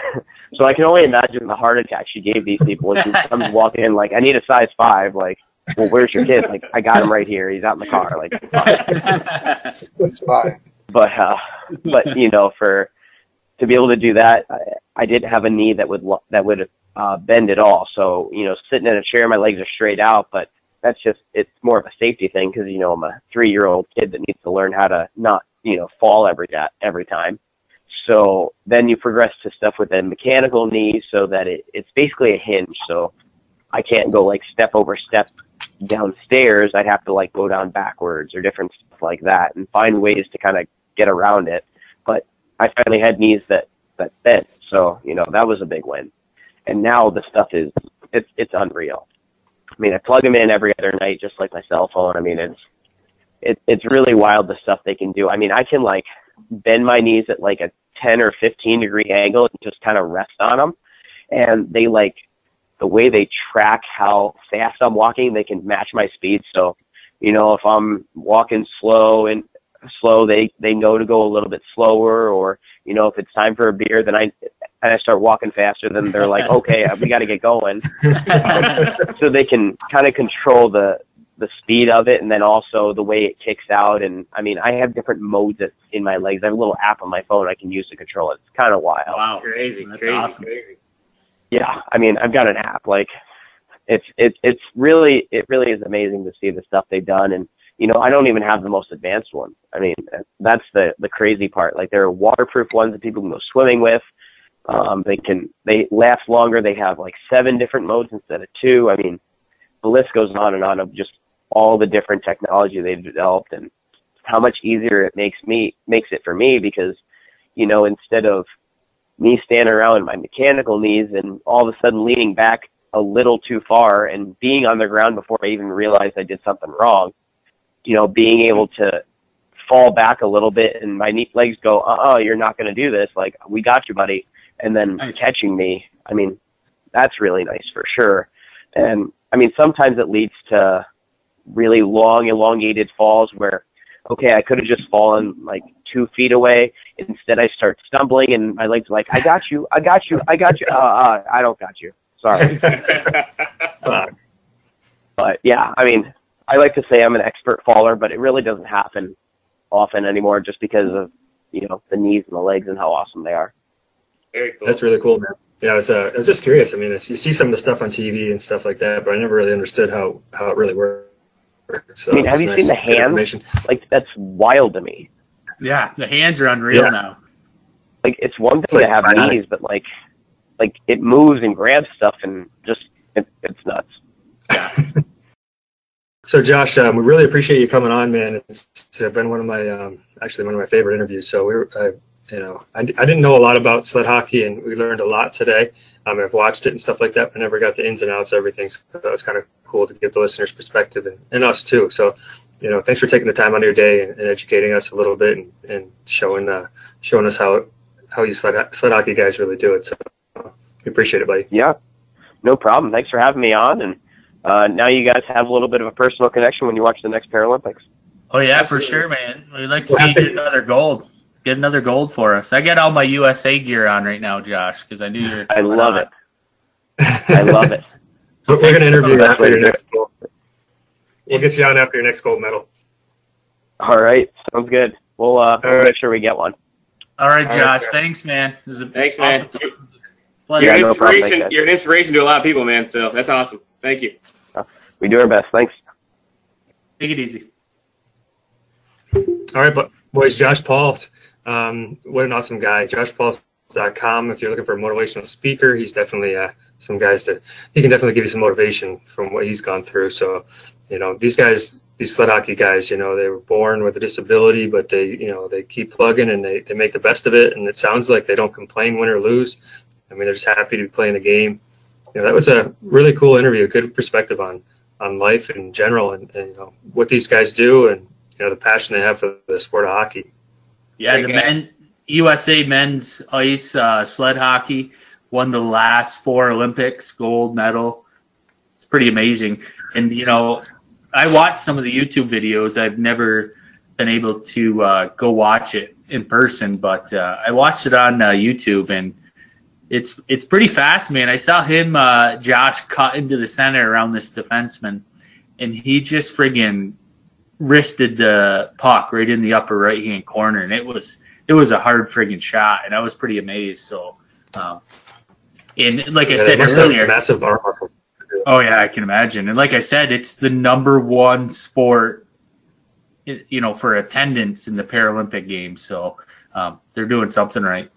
so I can only imagine the heart attack she gave these people when she comes walking in like, I need a size five. Like, well, where's your kid? Like, I got him right here. He's out in the car. Like, It's fine. But uh, but you know, for to be able to do that, I, I didn't have a knee that would that would uh, bend at all. So you know, sitting in a chair, my legs are straight out, but that's just it's more of a safety thing because you know I'm a three year old kid that needs to learn how to not you know fall every every time. So then you progress to stuff with a mechanical knee, so that it, it's basically a hinge. So I can't go like step over step downstairs. I'd have to like go down backwards or different stuff like that, and find ways to kind of get around it. But I finally had knees that that bent, so you know that was a big win. And now the stuff is it's it's unreal. I mean, I plug them in every other night, just like my cell phone. I mean, it's it, it's really wild the stuff they can do. I mean, I can like bend my knees at like a 10 or 15 degree angle and just kind of rest on them. And they like the way they track how fast I'm walking, they can match my speed. So, you know, if I'm walking slow and slow, they, they know to go a little bit slower or, you know, if it's time for a beer, then I, and I start walking faster, then they're like, okay, we got to get going. so they can kind of control the, the speed of it and then also the way it kicks out. And I mean, I have different modes that- in my legs. I have a little app on my phone I can use to control it. It's kind of wild. wow. Crazy, That's crazy, awesome. crazy. Yeah, I mean, I've got an app. Like, it's it's it's really it really is amazing to see the stuff they've done. And you know, I don't even have the most advanced one. I mean, that's the the crazy part. Like, there are waterproof ones that people can go swimming with. Um, they can they last longer. They have like seven different modes instead of two. I mean, the list goes on and on of just all the different technology they've developed and how much easier it makes me makes it for me because you know instead of me standing around in my mechanical knees and all of a sudden leaning back a little too far and being on the ground before I even realized I did something wrong, you know, being able to fall back a little bit and my knee legs go, uh uh, you're not going to do this. Like, we got you, buddy. And then Nice. catching me, I mean, that's really nice for sure. And I mean, sometimes it leads to really long, elongated falls where, okay, I could have just fallen like two feet away. Instead, I start stumbling and my legs are like, I got you, I got you, I got you. Uh, uh, I don't got you. Sorry. but yeah, I mean, I like to say I'm an expert faller, but it really doesn't happen often anymore just because of, you know, the knees and the legs and how awesome they are. Very cool. That's really cool, man. Yeah, I was, uh, I was just curious. I mean, it's, you see some of the stuff on TV and stuff like that, but I never really understood how, how it really works. So I mean, have it's you nice seen the hands? Like, that's wild to me. Yeah, the hands are unreal Yeah. now. Like, it's one It's thing like to have bionic. knees, but like, like it moves and grabs stuff and just, it, it's nuts. So, Josh, um, we really appreciate you coming on, man. It's, it's been one of my, um, actually one of my favorite interviews. So we were, uh, you know, I, I didn't know a lot about sled hockey, and we learned a lot today. Um, I've watched it and stuff like that, but never got the ins and outs of everything. So that was kind of cool to get the listeners' perspective and, and us too. So, you know, thanks for taking the time out of your day and, and educating us a little bit and, and showing uh, showing us how how you sled sled hockey guys really do it. So uh, we appreciate it, buddy. Yeah, no problem. Thanks for having me on. And uh, now you guys have a little bit of a personal connection when you watch the next Paralympics. Oh yeah, Absolutely. for sure, man. We'd like to see you get another gold. get another gold for us. I got all my USA gear on right now, Josh, because I knew you were. I love on. it. I love it. So we're going to interview you after your next gold. We'll get you on after your next gold medal. All right, sounds good. We'll uh, we'll right. make sure we get one. All right, All right, Josh. sir. thanks, man. This is a Thanks, man. awesome- You- pleasure. You're an Yeah, no problem. inspiration. You're an inspiration to a lot of people, man. So that's awesome. Thank you. We do our best. Thanks. Take it easy. All right, but boys, Josh Paul, um, what an awesome guy. JoshPauls.com. If you're looking for a motivational speaker, he's definitely uh, some guys that he can definitely give you some motivation from what he's gone through. So, you know, these guys, these sled hockey guys, you know, they were born with a disability, but they, you know, they keep plugging and they, they make the best of it. And it sounds like they don't complain, win or lose. I mean, they're just happy to be playing the game. You know, that was a really cool interview, a good perspective on on life in general and, and you know what these guys do and you know the passion they have for the sport of hockey. Yeah, Great the guy. men USA men's ice uh, sled hockey won the last four Olympics gold medal. It's pretty amazing. And you know, I watched some of the YouTube videos. I've never been able to uh, go watch it in person, but uh, I watched it on uh, YouTube, and it's it's pretty fast, man. I saw him, uh, Josh, cut into the center around this defenseman, and he just friggin' wristed the puck right in the upper right hand corner, and it was it was a hard friggin' shot, and I was pretty amazed. So, um, and like I Yeah, they said earlier, massive arm muscle. oh yeah, I can imagine. And like I said, it's the number one sport, you know, for attendance in the Paralympic Games. So um, they're doing something right.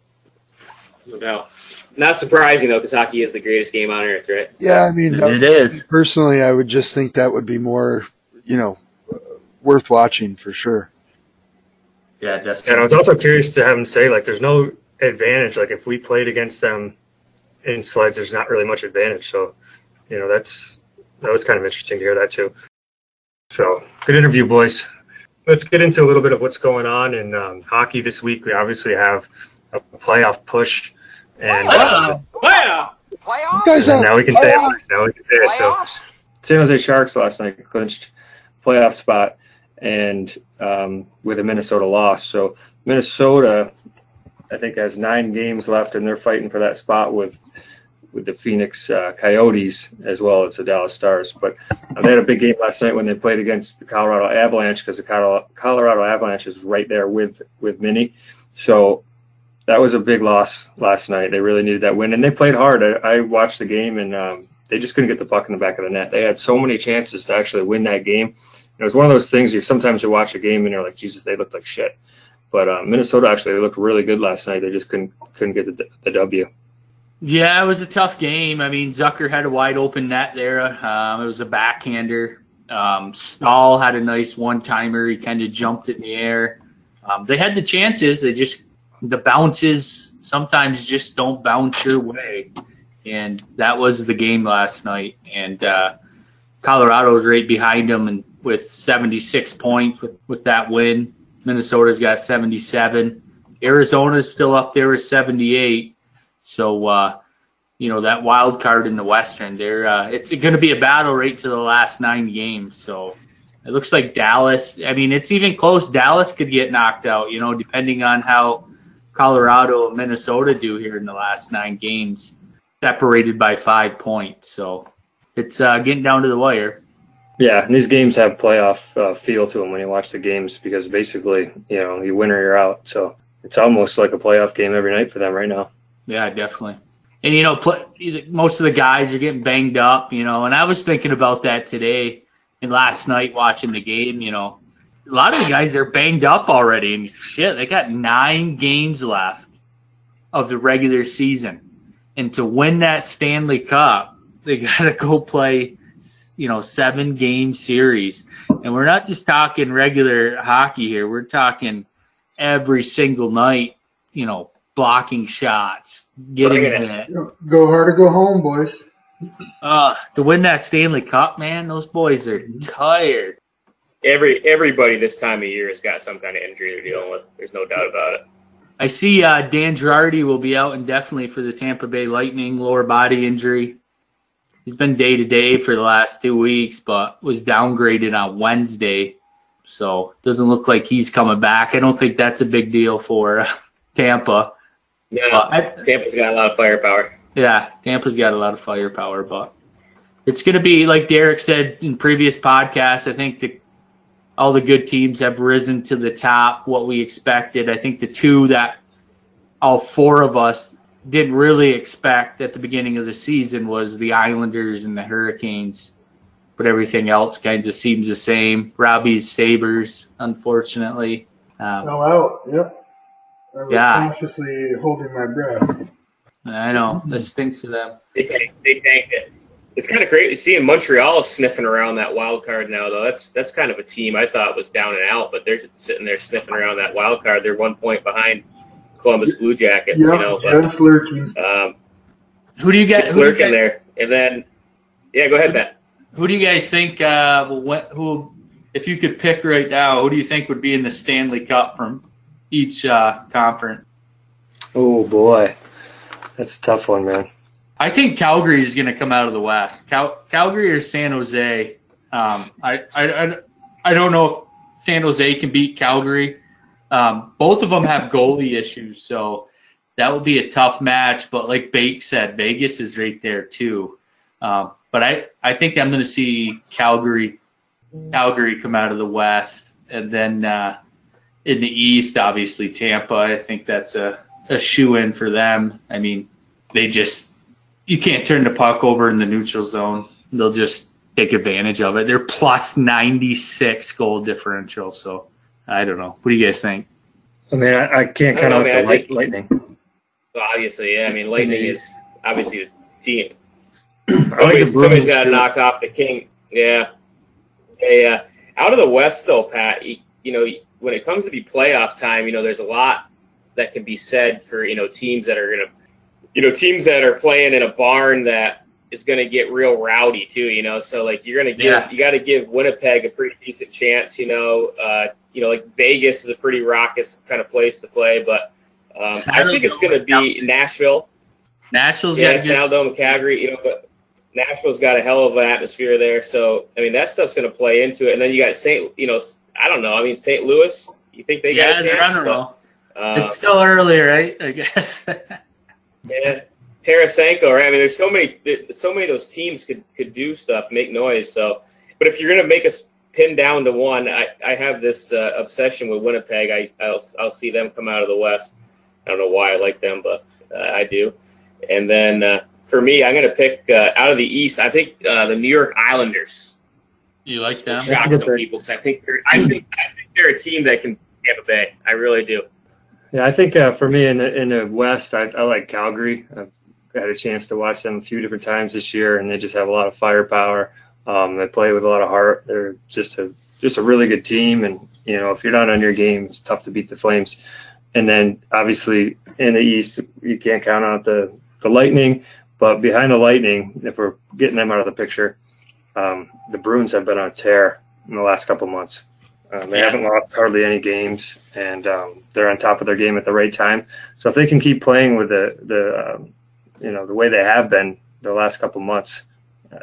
No doubt. Not surprising though, because hockey is the greatest game on earth, right? Yeah, I mean, It is. personally, I would just think that would be more, you know, worth watching for sure. Yeah, definitely. And I was also curious to have him say like there's no advantage. Like if we played against them in sleds, there's not really much advantage. So, you know, that's that was kind of interesting to hear that too. So good interview, boys. Let's get into a little bit of what's going on in um, hockey this week. We obviously have a playoff push, and Wow. Playoffs? And now we can say it. Now we can say it. So San Jose Sharks last night clinched playoff spot, and um, with a Minnesota loss. So Minnesota, I think, has nine games left, and they're fighting for that spot with with the Phoenix uh, Coyotes as well as the Dallas Stars. But uh, they had a big game last night when they played against the Colorado Avalanche because the Colorado, Colorado Avalanche is right there with with Mini. So that was a big loss last night. They really needed that win, and they played hard. I, I watched the game, and um, they just couldn't get the puck in the back of the net. They had so many chances to actually win that game. It was one of those things you sometimes you watch a game and you're like, Jesus, they looked like shit. But uh, Minnesota actually looked really good last night. They just couldn't couldn't get the, the W. Yeah, it was a tough game. I mean, Zucker had a wide open net there. Um, it was a backhander. Um, Staal had a nice one timer. He kind of jumped in the air. Um, they had the chances. They just the bounces sometimes just don't bounce your way, and that was the game last night. And uh, Colorado's right behind them, and with 76 points with, with that win. Minnesota's got 77. Arizona's still up there with 78. So, uh, you know, that wild card in the Western, there, uh, it's going to be a battle right to the last nine games. So it looks like Dallas, I mean, it's even close. Dallas could get knocked out, you know, depending on how Colorado and Minnesota do here in the last nine games, separated by five points. So it's uh, getting down to the wire. Yeah, and these games have playoff uh, feel to them when you watch the games because basically, you know, you win or you're out. So it's almost like a playoff game every night for them right now. Yeah, definitely. And you know, most of the guys are getting banged up, you know. And I was thinking about that today and last night watching the game. You know, a lot of the guys are banged up already, and shit, they got nine games left of the regular season, and to win that Stanley Cup, they got to go play, you know, seven game series. And we're not just talking regular hockey here; we're talking every single night, you know, blocking shots, getting it. in it. Go hard or go home, boys. Uh, to win that Stanley Cup, man, those boys are tired. Every everybody this time of year has got some kind of injury they're dealing with. There's no doubt about it. I see uh, Dan Girardi will be out indefinitely for the Tampa Bay Lightning, lower body injury. He's been day to day for the last two weeks, but was downgraded on Wednesday so doesn't look like he's coming back. I don't think that's a big deal for uh, Tampa. No, I, Tampa's got a lot of firepower. yeah, Tampa's got a lot of firepower, but it's going to be like Derek said in previous podcasts. I think the all the good teams have risen to the top. What we expected. I think the two that all four of us didn't really expect at the beginning of the season was the Islanders and the Hurricanes. But everything else kind of seems the same. Robbie's Sabres, unfortunately. Um, Fell out. Yep. I was Yeah. cautiously holding my breath. I know that stinks for them. They tank, they tanked it. It's kind of crazy seeing Montreal sniffing around that wild card now, though. That's that's kind of a team I thought was down and out, but they're sitting there sniffing around that wild card. They're one point behind Columbus Blue Jackets, Yep, you know. just lurking. Um, Who do you get? it's Who do you lurking there. And then, yeah, go ahead, Matt. Who do you guys think? Uh, will win- who, if you could pick right now, who do you think would be in the Stanley Cup from each uh, conference? Oh boy, that's a tough one, man. I think Calgary is going to come out of the West. Cal- Calgary or San Jose. Um, I, I, I, I don't know if San Jose can beat Calgary. Um, both of them have goalie issues, so that will be a tough match. But like Bake said, Vegas is right there too. Um, but I, I think I'm going to see Calgary, Calgary come out of the West, and then uh, in the East, obviously Tampa. I think that's a, a shoe in for them. I mean, they just you can't turn the puck over in the neutral zone. They'll just take advantage of it. They're plus 96 goal differential. So I don't know. What do you guys think? I mean, I, I can't I count don't out man, the light, think- lightning. Obviously, yeah, I mean, Lightning is obviously the team. I like the Somebody's, somebody's Bruins, got to knock off the King. Yeah. Hey, uh, out of the West, though, Pat, you, you know, when it comes to the playoff time, you know, there's a lot that can be said for, you know, teams that are going to, you know, teams that are playing in a barn that is going to get real rowdy, too, you know. So, like, you're going to give, Yeah. you got to give Winnipeg a pretty decent chance, you know. Uh, you know, like Vegas is a pretty raucous kind of place to play, but um, I think it's going to be Nashville. Nashville's Yeah, got a good, Calgary, you know, but Nashville's got a hell of an atmosphere there. So, I mean, that stuff's going to play into it. And then you got St. You know, I don't know. I mean, St. Louis. You think they yeah, got a they're chance? on a roll. Uh, It's still early, right? I guess. yeah, Tarasenko. Right? I mean, there's so many. So many of those teams could could do stuff, make noise. So, but if you're going to make us pin down to one, I I have this uh, obsession with Winnipeg. I I'll I'll see them come out of the West. I don't know why I like them, but uh, I do. And then uh, for me, I'm going to pick uh, out of the East. I think uh, the New York Islanders. you like them? Shock some people because I think they're I think I think they're a team that can Tampa Bay. I really do. Yeah, I think uh, for me in the in the West, I, I like Calgary. I've had a chance to watch them a few different times this year, and they just have a lot of firepower. Um, they play with a lot of heart. They're just a just a really good team, and you know if you're not on your game, it's tough to beat the Flames. And then obviously in the East, you can't count out the the Lightning, but behind the Lightning, if we're getting them out of the picture, um, the Bruins have been on tear in the last couple months. Um, they Yeah. haven't lost hardly any games, and um, they're on top of their game at the right time. So if they can keep playing with the the um, you know the way they have been the last couple months,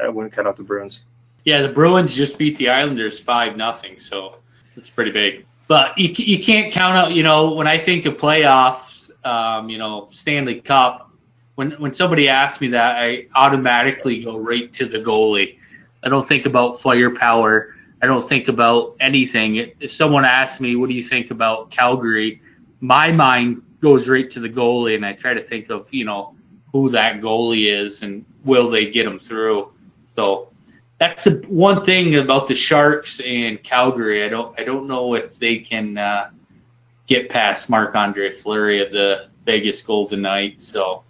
I wouldn't cut out the Bruins. Yeah, the Bruins just beat the Islanders five nothing, so it's pretty big. But you you can't count out. You know, when I think of playoffs, um, you know, Stanley Cup. When when somebody asks me that, I automatically go right to the goalie. I don't think about firepower. I don't think about anything. If someone asks me, "What do you think about Calgary?" My mind goes right to the goalie, and I try to think of you know who that goalie is and will they get him through. So that's the one thing about the Sharks and Calgary. I don't I don't know if they can uh, get past Marc Andre Fleury of the Vegas Golden Knights. So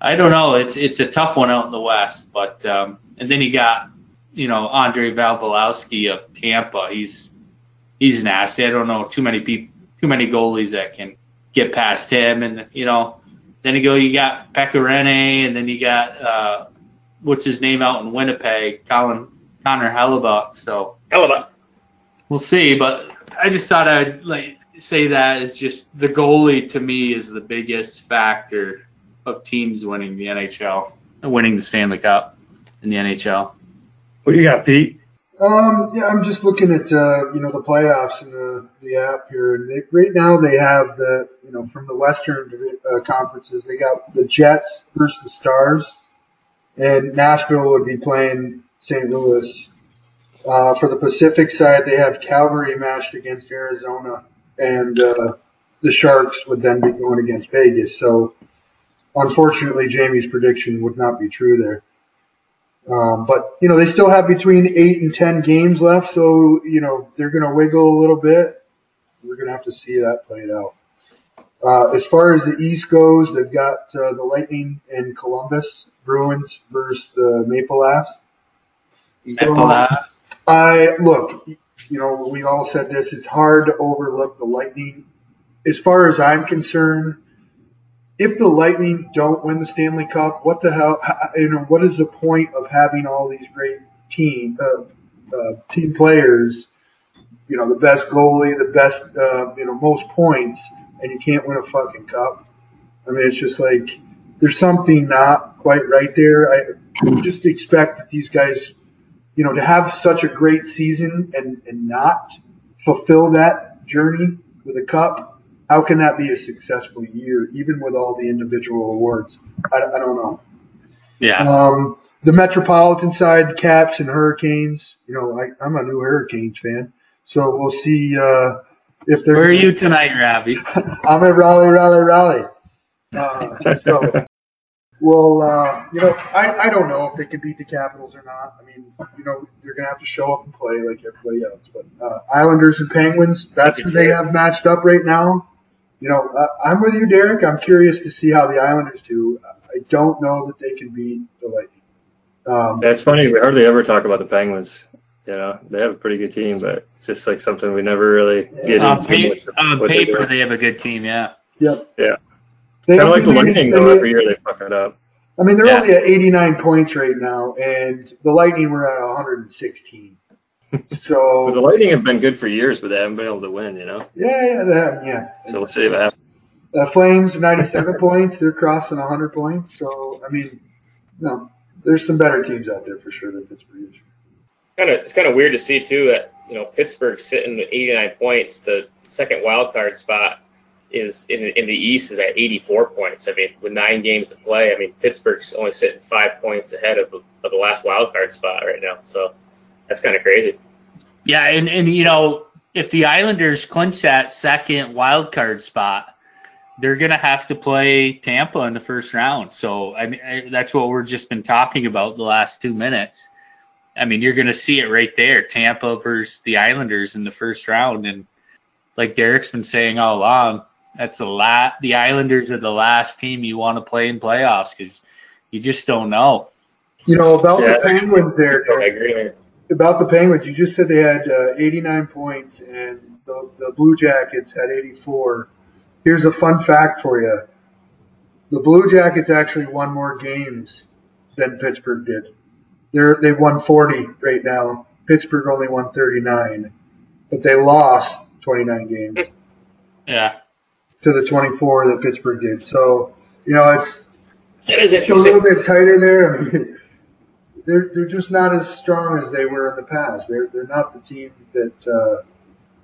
I don't know. It's it's a tough one out in the West. But um, and then you got you know Andre Valvolowski of Tampa. He's he's nasty. I don't know too many people too many goalies that can get past him. And you know then you go you got Pekka Rinne and then you got. Uh, what's his name out in Winnipeg, Colin Connor Hellebuyck. So Hell of a we'll see. But I just thought I'd like say that is just the goalie to me is the biggest factor of teams winning the NHL, winning the Stanley Cup in the NHL. What do you got, Pete? Um, yeah, I'm just looking at uh, you know the playoffs in the, the app here, and they, right now they have the you know from the Western uh, conferences they got the Jets versus the Stars, and Nashville would be playing St. Louis. Uh, for the Pacific side, they have Calgary matched against Arizona, and uh, the Sharks would then be going against Vegas. So, unfortunately, Jamie's prediction would not be true there. Um, but you know they still have between eight and ten games left, so you know they're going to wiggle a little bit. We're going to have to see that played out. Uh, as far as the East goes, they've got uh, the Lightning and Columbus Bruins versus the Maple Leafs. Maple Leafs. I look, you know, we all said this. It's hard to overlook the Lightning. As far as I'm concerned, if the Lightning don't win the Stanley Cup, what the hell? You know, what is the point of having all these great team uh, uh, team players? You know, the best goalie, the best, uh, you know, most points, and you can't win a fucking cup. I mean, it's just like there's something not quite right there. I just expect that these guys, you know, to have such a great season and and not fulfill that journey with a cup how can that be a successful year, even with all the individual awards? I, I don't know. Yeah. Um, the Metropolitan side, Caps and Hurricanes. You know, I, I'm a new Hurricanes fan, so we'll see uh, if they're. Where are you tonight, Ravi? I'm at Raleigh, Raleigh, Raleigh. Uh, so, well, uh, you know, I, I don't know if they can beat the Capitals or not. I mean, you know, they're going to have to show up and play like everybody else. But uh, Islanders and Penguins, that's who they have matched up right now. You know, uh, I'm with you, Derek. I'm curious to see how the Islanders do. I don't know that they can beat the Lightning. Um, That's funny. We hardly ever talk about the Penguins. You know, they have a pretty good team, but it's just like something we never really get On, into. pa- much of on what they're paper, they have a good team. Yeah. yep. Yeah. They Kind of like the Lightning, though. Every year they fuck it up. I mean, they're Yeah. only at 89 points right now, and the Lightning were at 116. So But the Lightning have been good for years, but they haven't been able to win. You know, Yeah, yeah, that, yeah. so we'll see what happens. Uh, Flames 97 points. They're crossing 100 points. So I mean, no, there's some better teams out there for sure than Pittsburgh. is. Kind of, it's kind of weird to see too that you know Pittsburgh sitting at 89 points. The second wild card spot is in in the East is at 84 points. I mean, with nine games to play, I mean Pittsburgh's only sitting five points ahead of the, of the last wild card spot right now. So that's kind of crazy. Yeah, and, and you know, if the Islanders clinch that second wild card spot, they're gonna have to play Tampa in the first round. So I mean, I, that's what we've just been talking about the last two minutes. I mean, you're gonna see it right there, Tampa versus the Islanders in the first round, and like Derek's been saying all along, that's the la- The Islanders are the last team you want to play in playoffs because you just don't know. You know about Yeah. the Penguins there. I agree. About the Penguins, you just said they had uh, 89 points, and the, the Blue Jackets had 84. Here's a fun fact for you: the Blue Jackets actually won more games than Pittsburgh did. They're they've won 40 right now. Pittsburgh only won 39, but they lost 29 games. Yeah. to the 24 that Pittsburgh did. So, you know, it's, It is it's a little bit tighter there. I mean, they're, they're just not as strong as they were in the past. They're, they're not the team that, uh,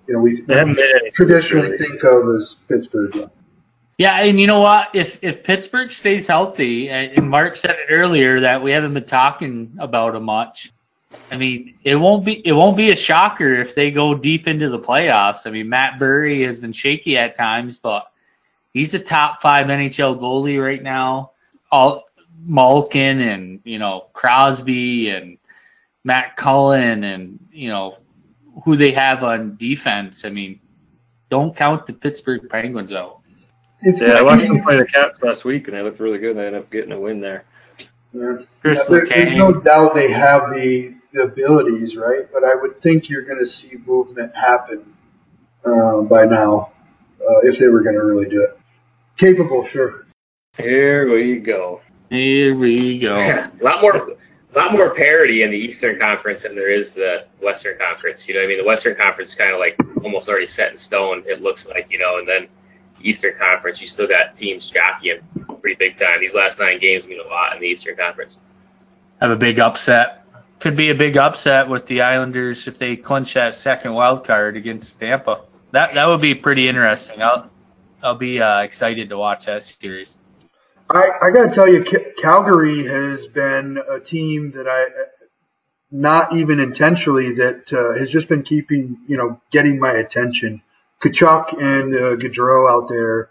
you know, we They haven't made any traditionally really. think of as Pittsburgh. Yeah, and you know what? If if Pittsburgh stays healthy, and Mark said it earlier that we haven't been talking about it much. I mean, it won't be it won't be a shocker if they go deep into the playoffs. I mean, Matt Murray has been shaky at times, but he's the top five NHL goalie right now. All Malkin and you know Crosby and Matt Cullen and you know who they have on defense. I mean, don't count the Pittsburgh Penguins out. It's Yeah, I gonna watched be- them play the Caps last week, and they looked really good. And they ended up getting a win there. yeah. Chris Yeah, there- there's no doubt they have the, the abilities, right? But I would think you're going to see movement happen uh, by now uh, if they were going to really do it. Capable, sure. Here we go. Here we go. a lot more, a lot more parity in the Eastern Conference than there is the Western Conference. You know, what I mean, the Western Conference is kind of like almost already set in stone. It looks like, you know, and then Eastern Conference, you still got teams jockeying pretty big time. These last nine games mean a lot in the Eastern Conference. Have a big upset. could be a big upset with the Islanders if they clinch that second wild card against Tampa. That that would be pretty interesting. I'll I'll be uh, excited to watch that series. I, I got to tell you, Ca- Calgary has been a team that I, not even intentionally, that uh, has just been keeping, you know, getting my attention. Tkachuk and uh, Gaudreau out there,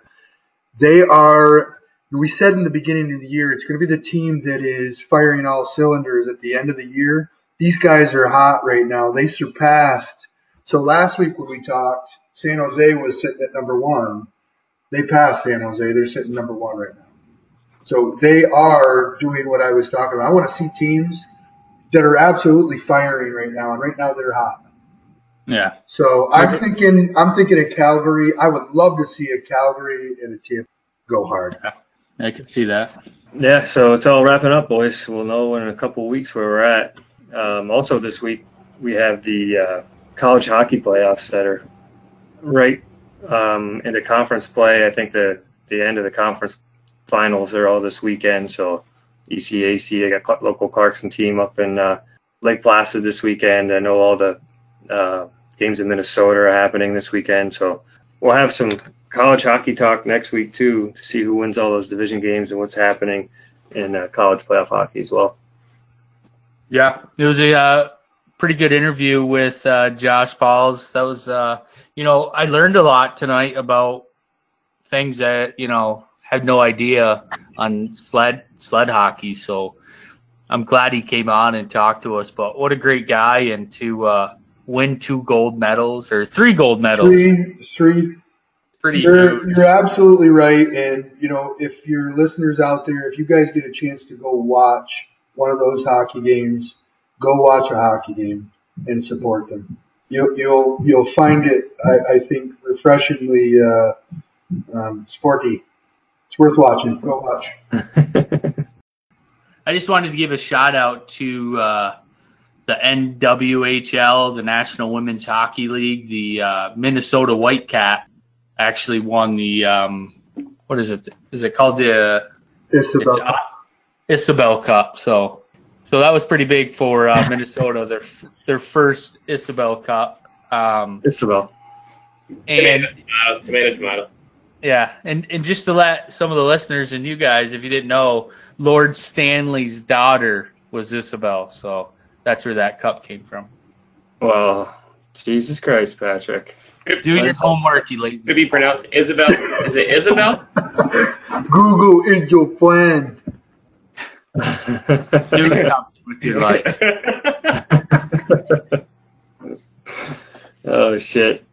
they are. We said in the beginning of the year, it's going to be the team that is firing all cylinders at the end of the year. These guys are hot right now. They surpassed. So last week when we talked, San Jose was sitting at number one. They passed San Jose. They're sitting number one right now. So they are doing what I was talking about. I want to see teams that are absolutely firing right now, and right now they're hot. Yeah. So I'm thinking, I'm thinking of Calgary. I would love to see a Calgary and a Tampa go hard. I can see that. Yeah, so it's all wrapping up, boys. We'll know in a couple of weeks where we're at. Um, also, this week we have the uh, college hockey playoffs that are right um, into conference play. I think the the end of the conference finals are all this weekend. So ECAC, I got local Clarkson team up in uh, Lake Placid this weekend. I know all the uh, games in Minnesota are happening this weekend. So we'll have some college hockey talk next week too to see who wins all those division games and what's happening in uh, college playoff hockey as well. Yeah, it was a uh, pretty good interview with uh, Josh Pauls. That was, uh, you know, I learned a lot tonight about things that you know had no idea on sled sled hockey. So I'm glad he came on and talked to us. But what a great guy, and to uh, win two gold medals or three gold medals, Three, three. pretty You're, you're absolutely right. And you know, if your listeners out there, if you guys get a chance to go watch one of those hockey games, go watch a hockey game and support them. You'll you'll you'll find it. I, I think refreshingly uh, um, sporty. It's worth watching. Go watch. I just wanted to give a shout out to uh, the NWHL, the National Women's Hockey League. The uh, Minnesota Whitecaps actually won the um, what is it? Is it called the It's it's, uh, Isobel Cup? So, so that was pretty big for uh, Minnesota. Their their first Isobel Cup. Um, Isabel. and Tomato, tomato, tomato. Yeah, and and just to let some of the listeners and you guys, if you didn't know, Lord Stanley's daughter was Isabel, so that's where that cup came from. Well, Jesus Christ, Patrick. Do your homework, you lazy. Could be pronounced Isabel. Is it Isabel? Google is your friend. Do something with your life. oh shit!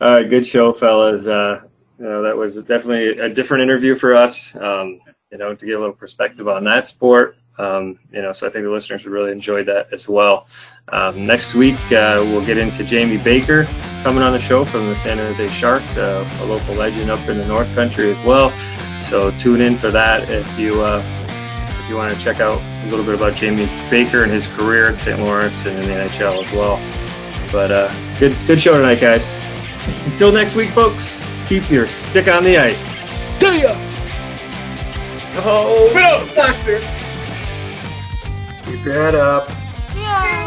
All right, good show, fellas. Uh, you know, that was definitely a different interview for us. Um, you know, to get a little perspective on that sport. Um, you know, so I think the listeners would really enjoy that as well. Um, next week, uh, we'll get into Jamie Baker coming on the show from the San Jose Sharks, uh, a local legend up in the North Country as well. So tune in for that if you uh, if you want to check out a little bit about Jamie Baker and his career at St. Lawrence and in the NHL as well. But uh, good good show tonight, guys. Until next week, folks. Keep your stick on the ice. Do ya! Oh, Go, doctor. Keep your head up. Yeah.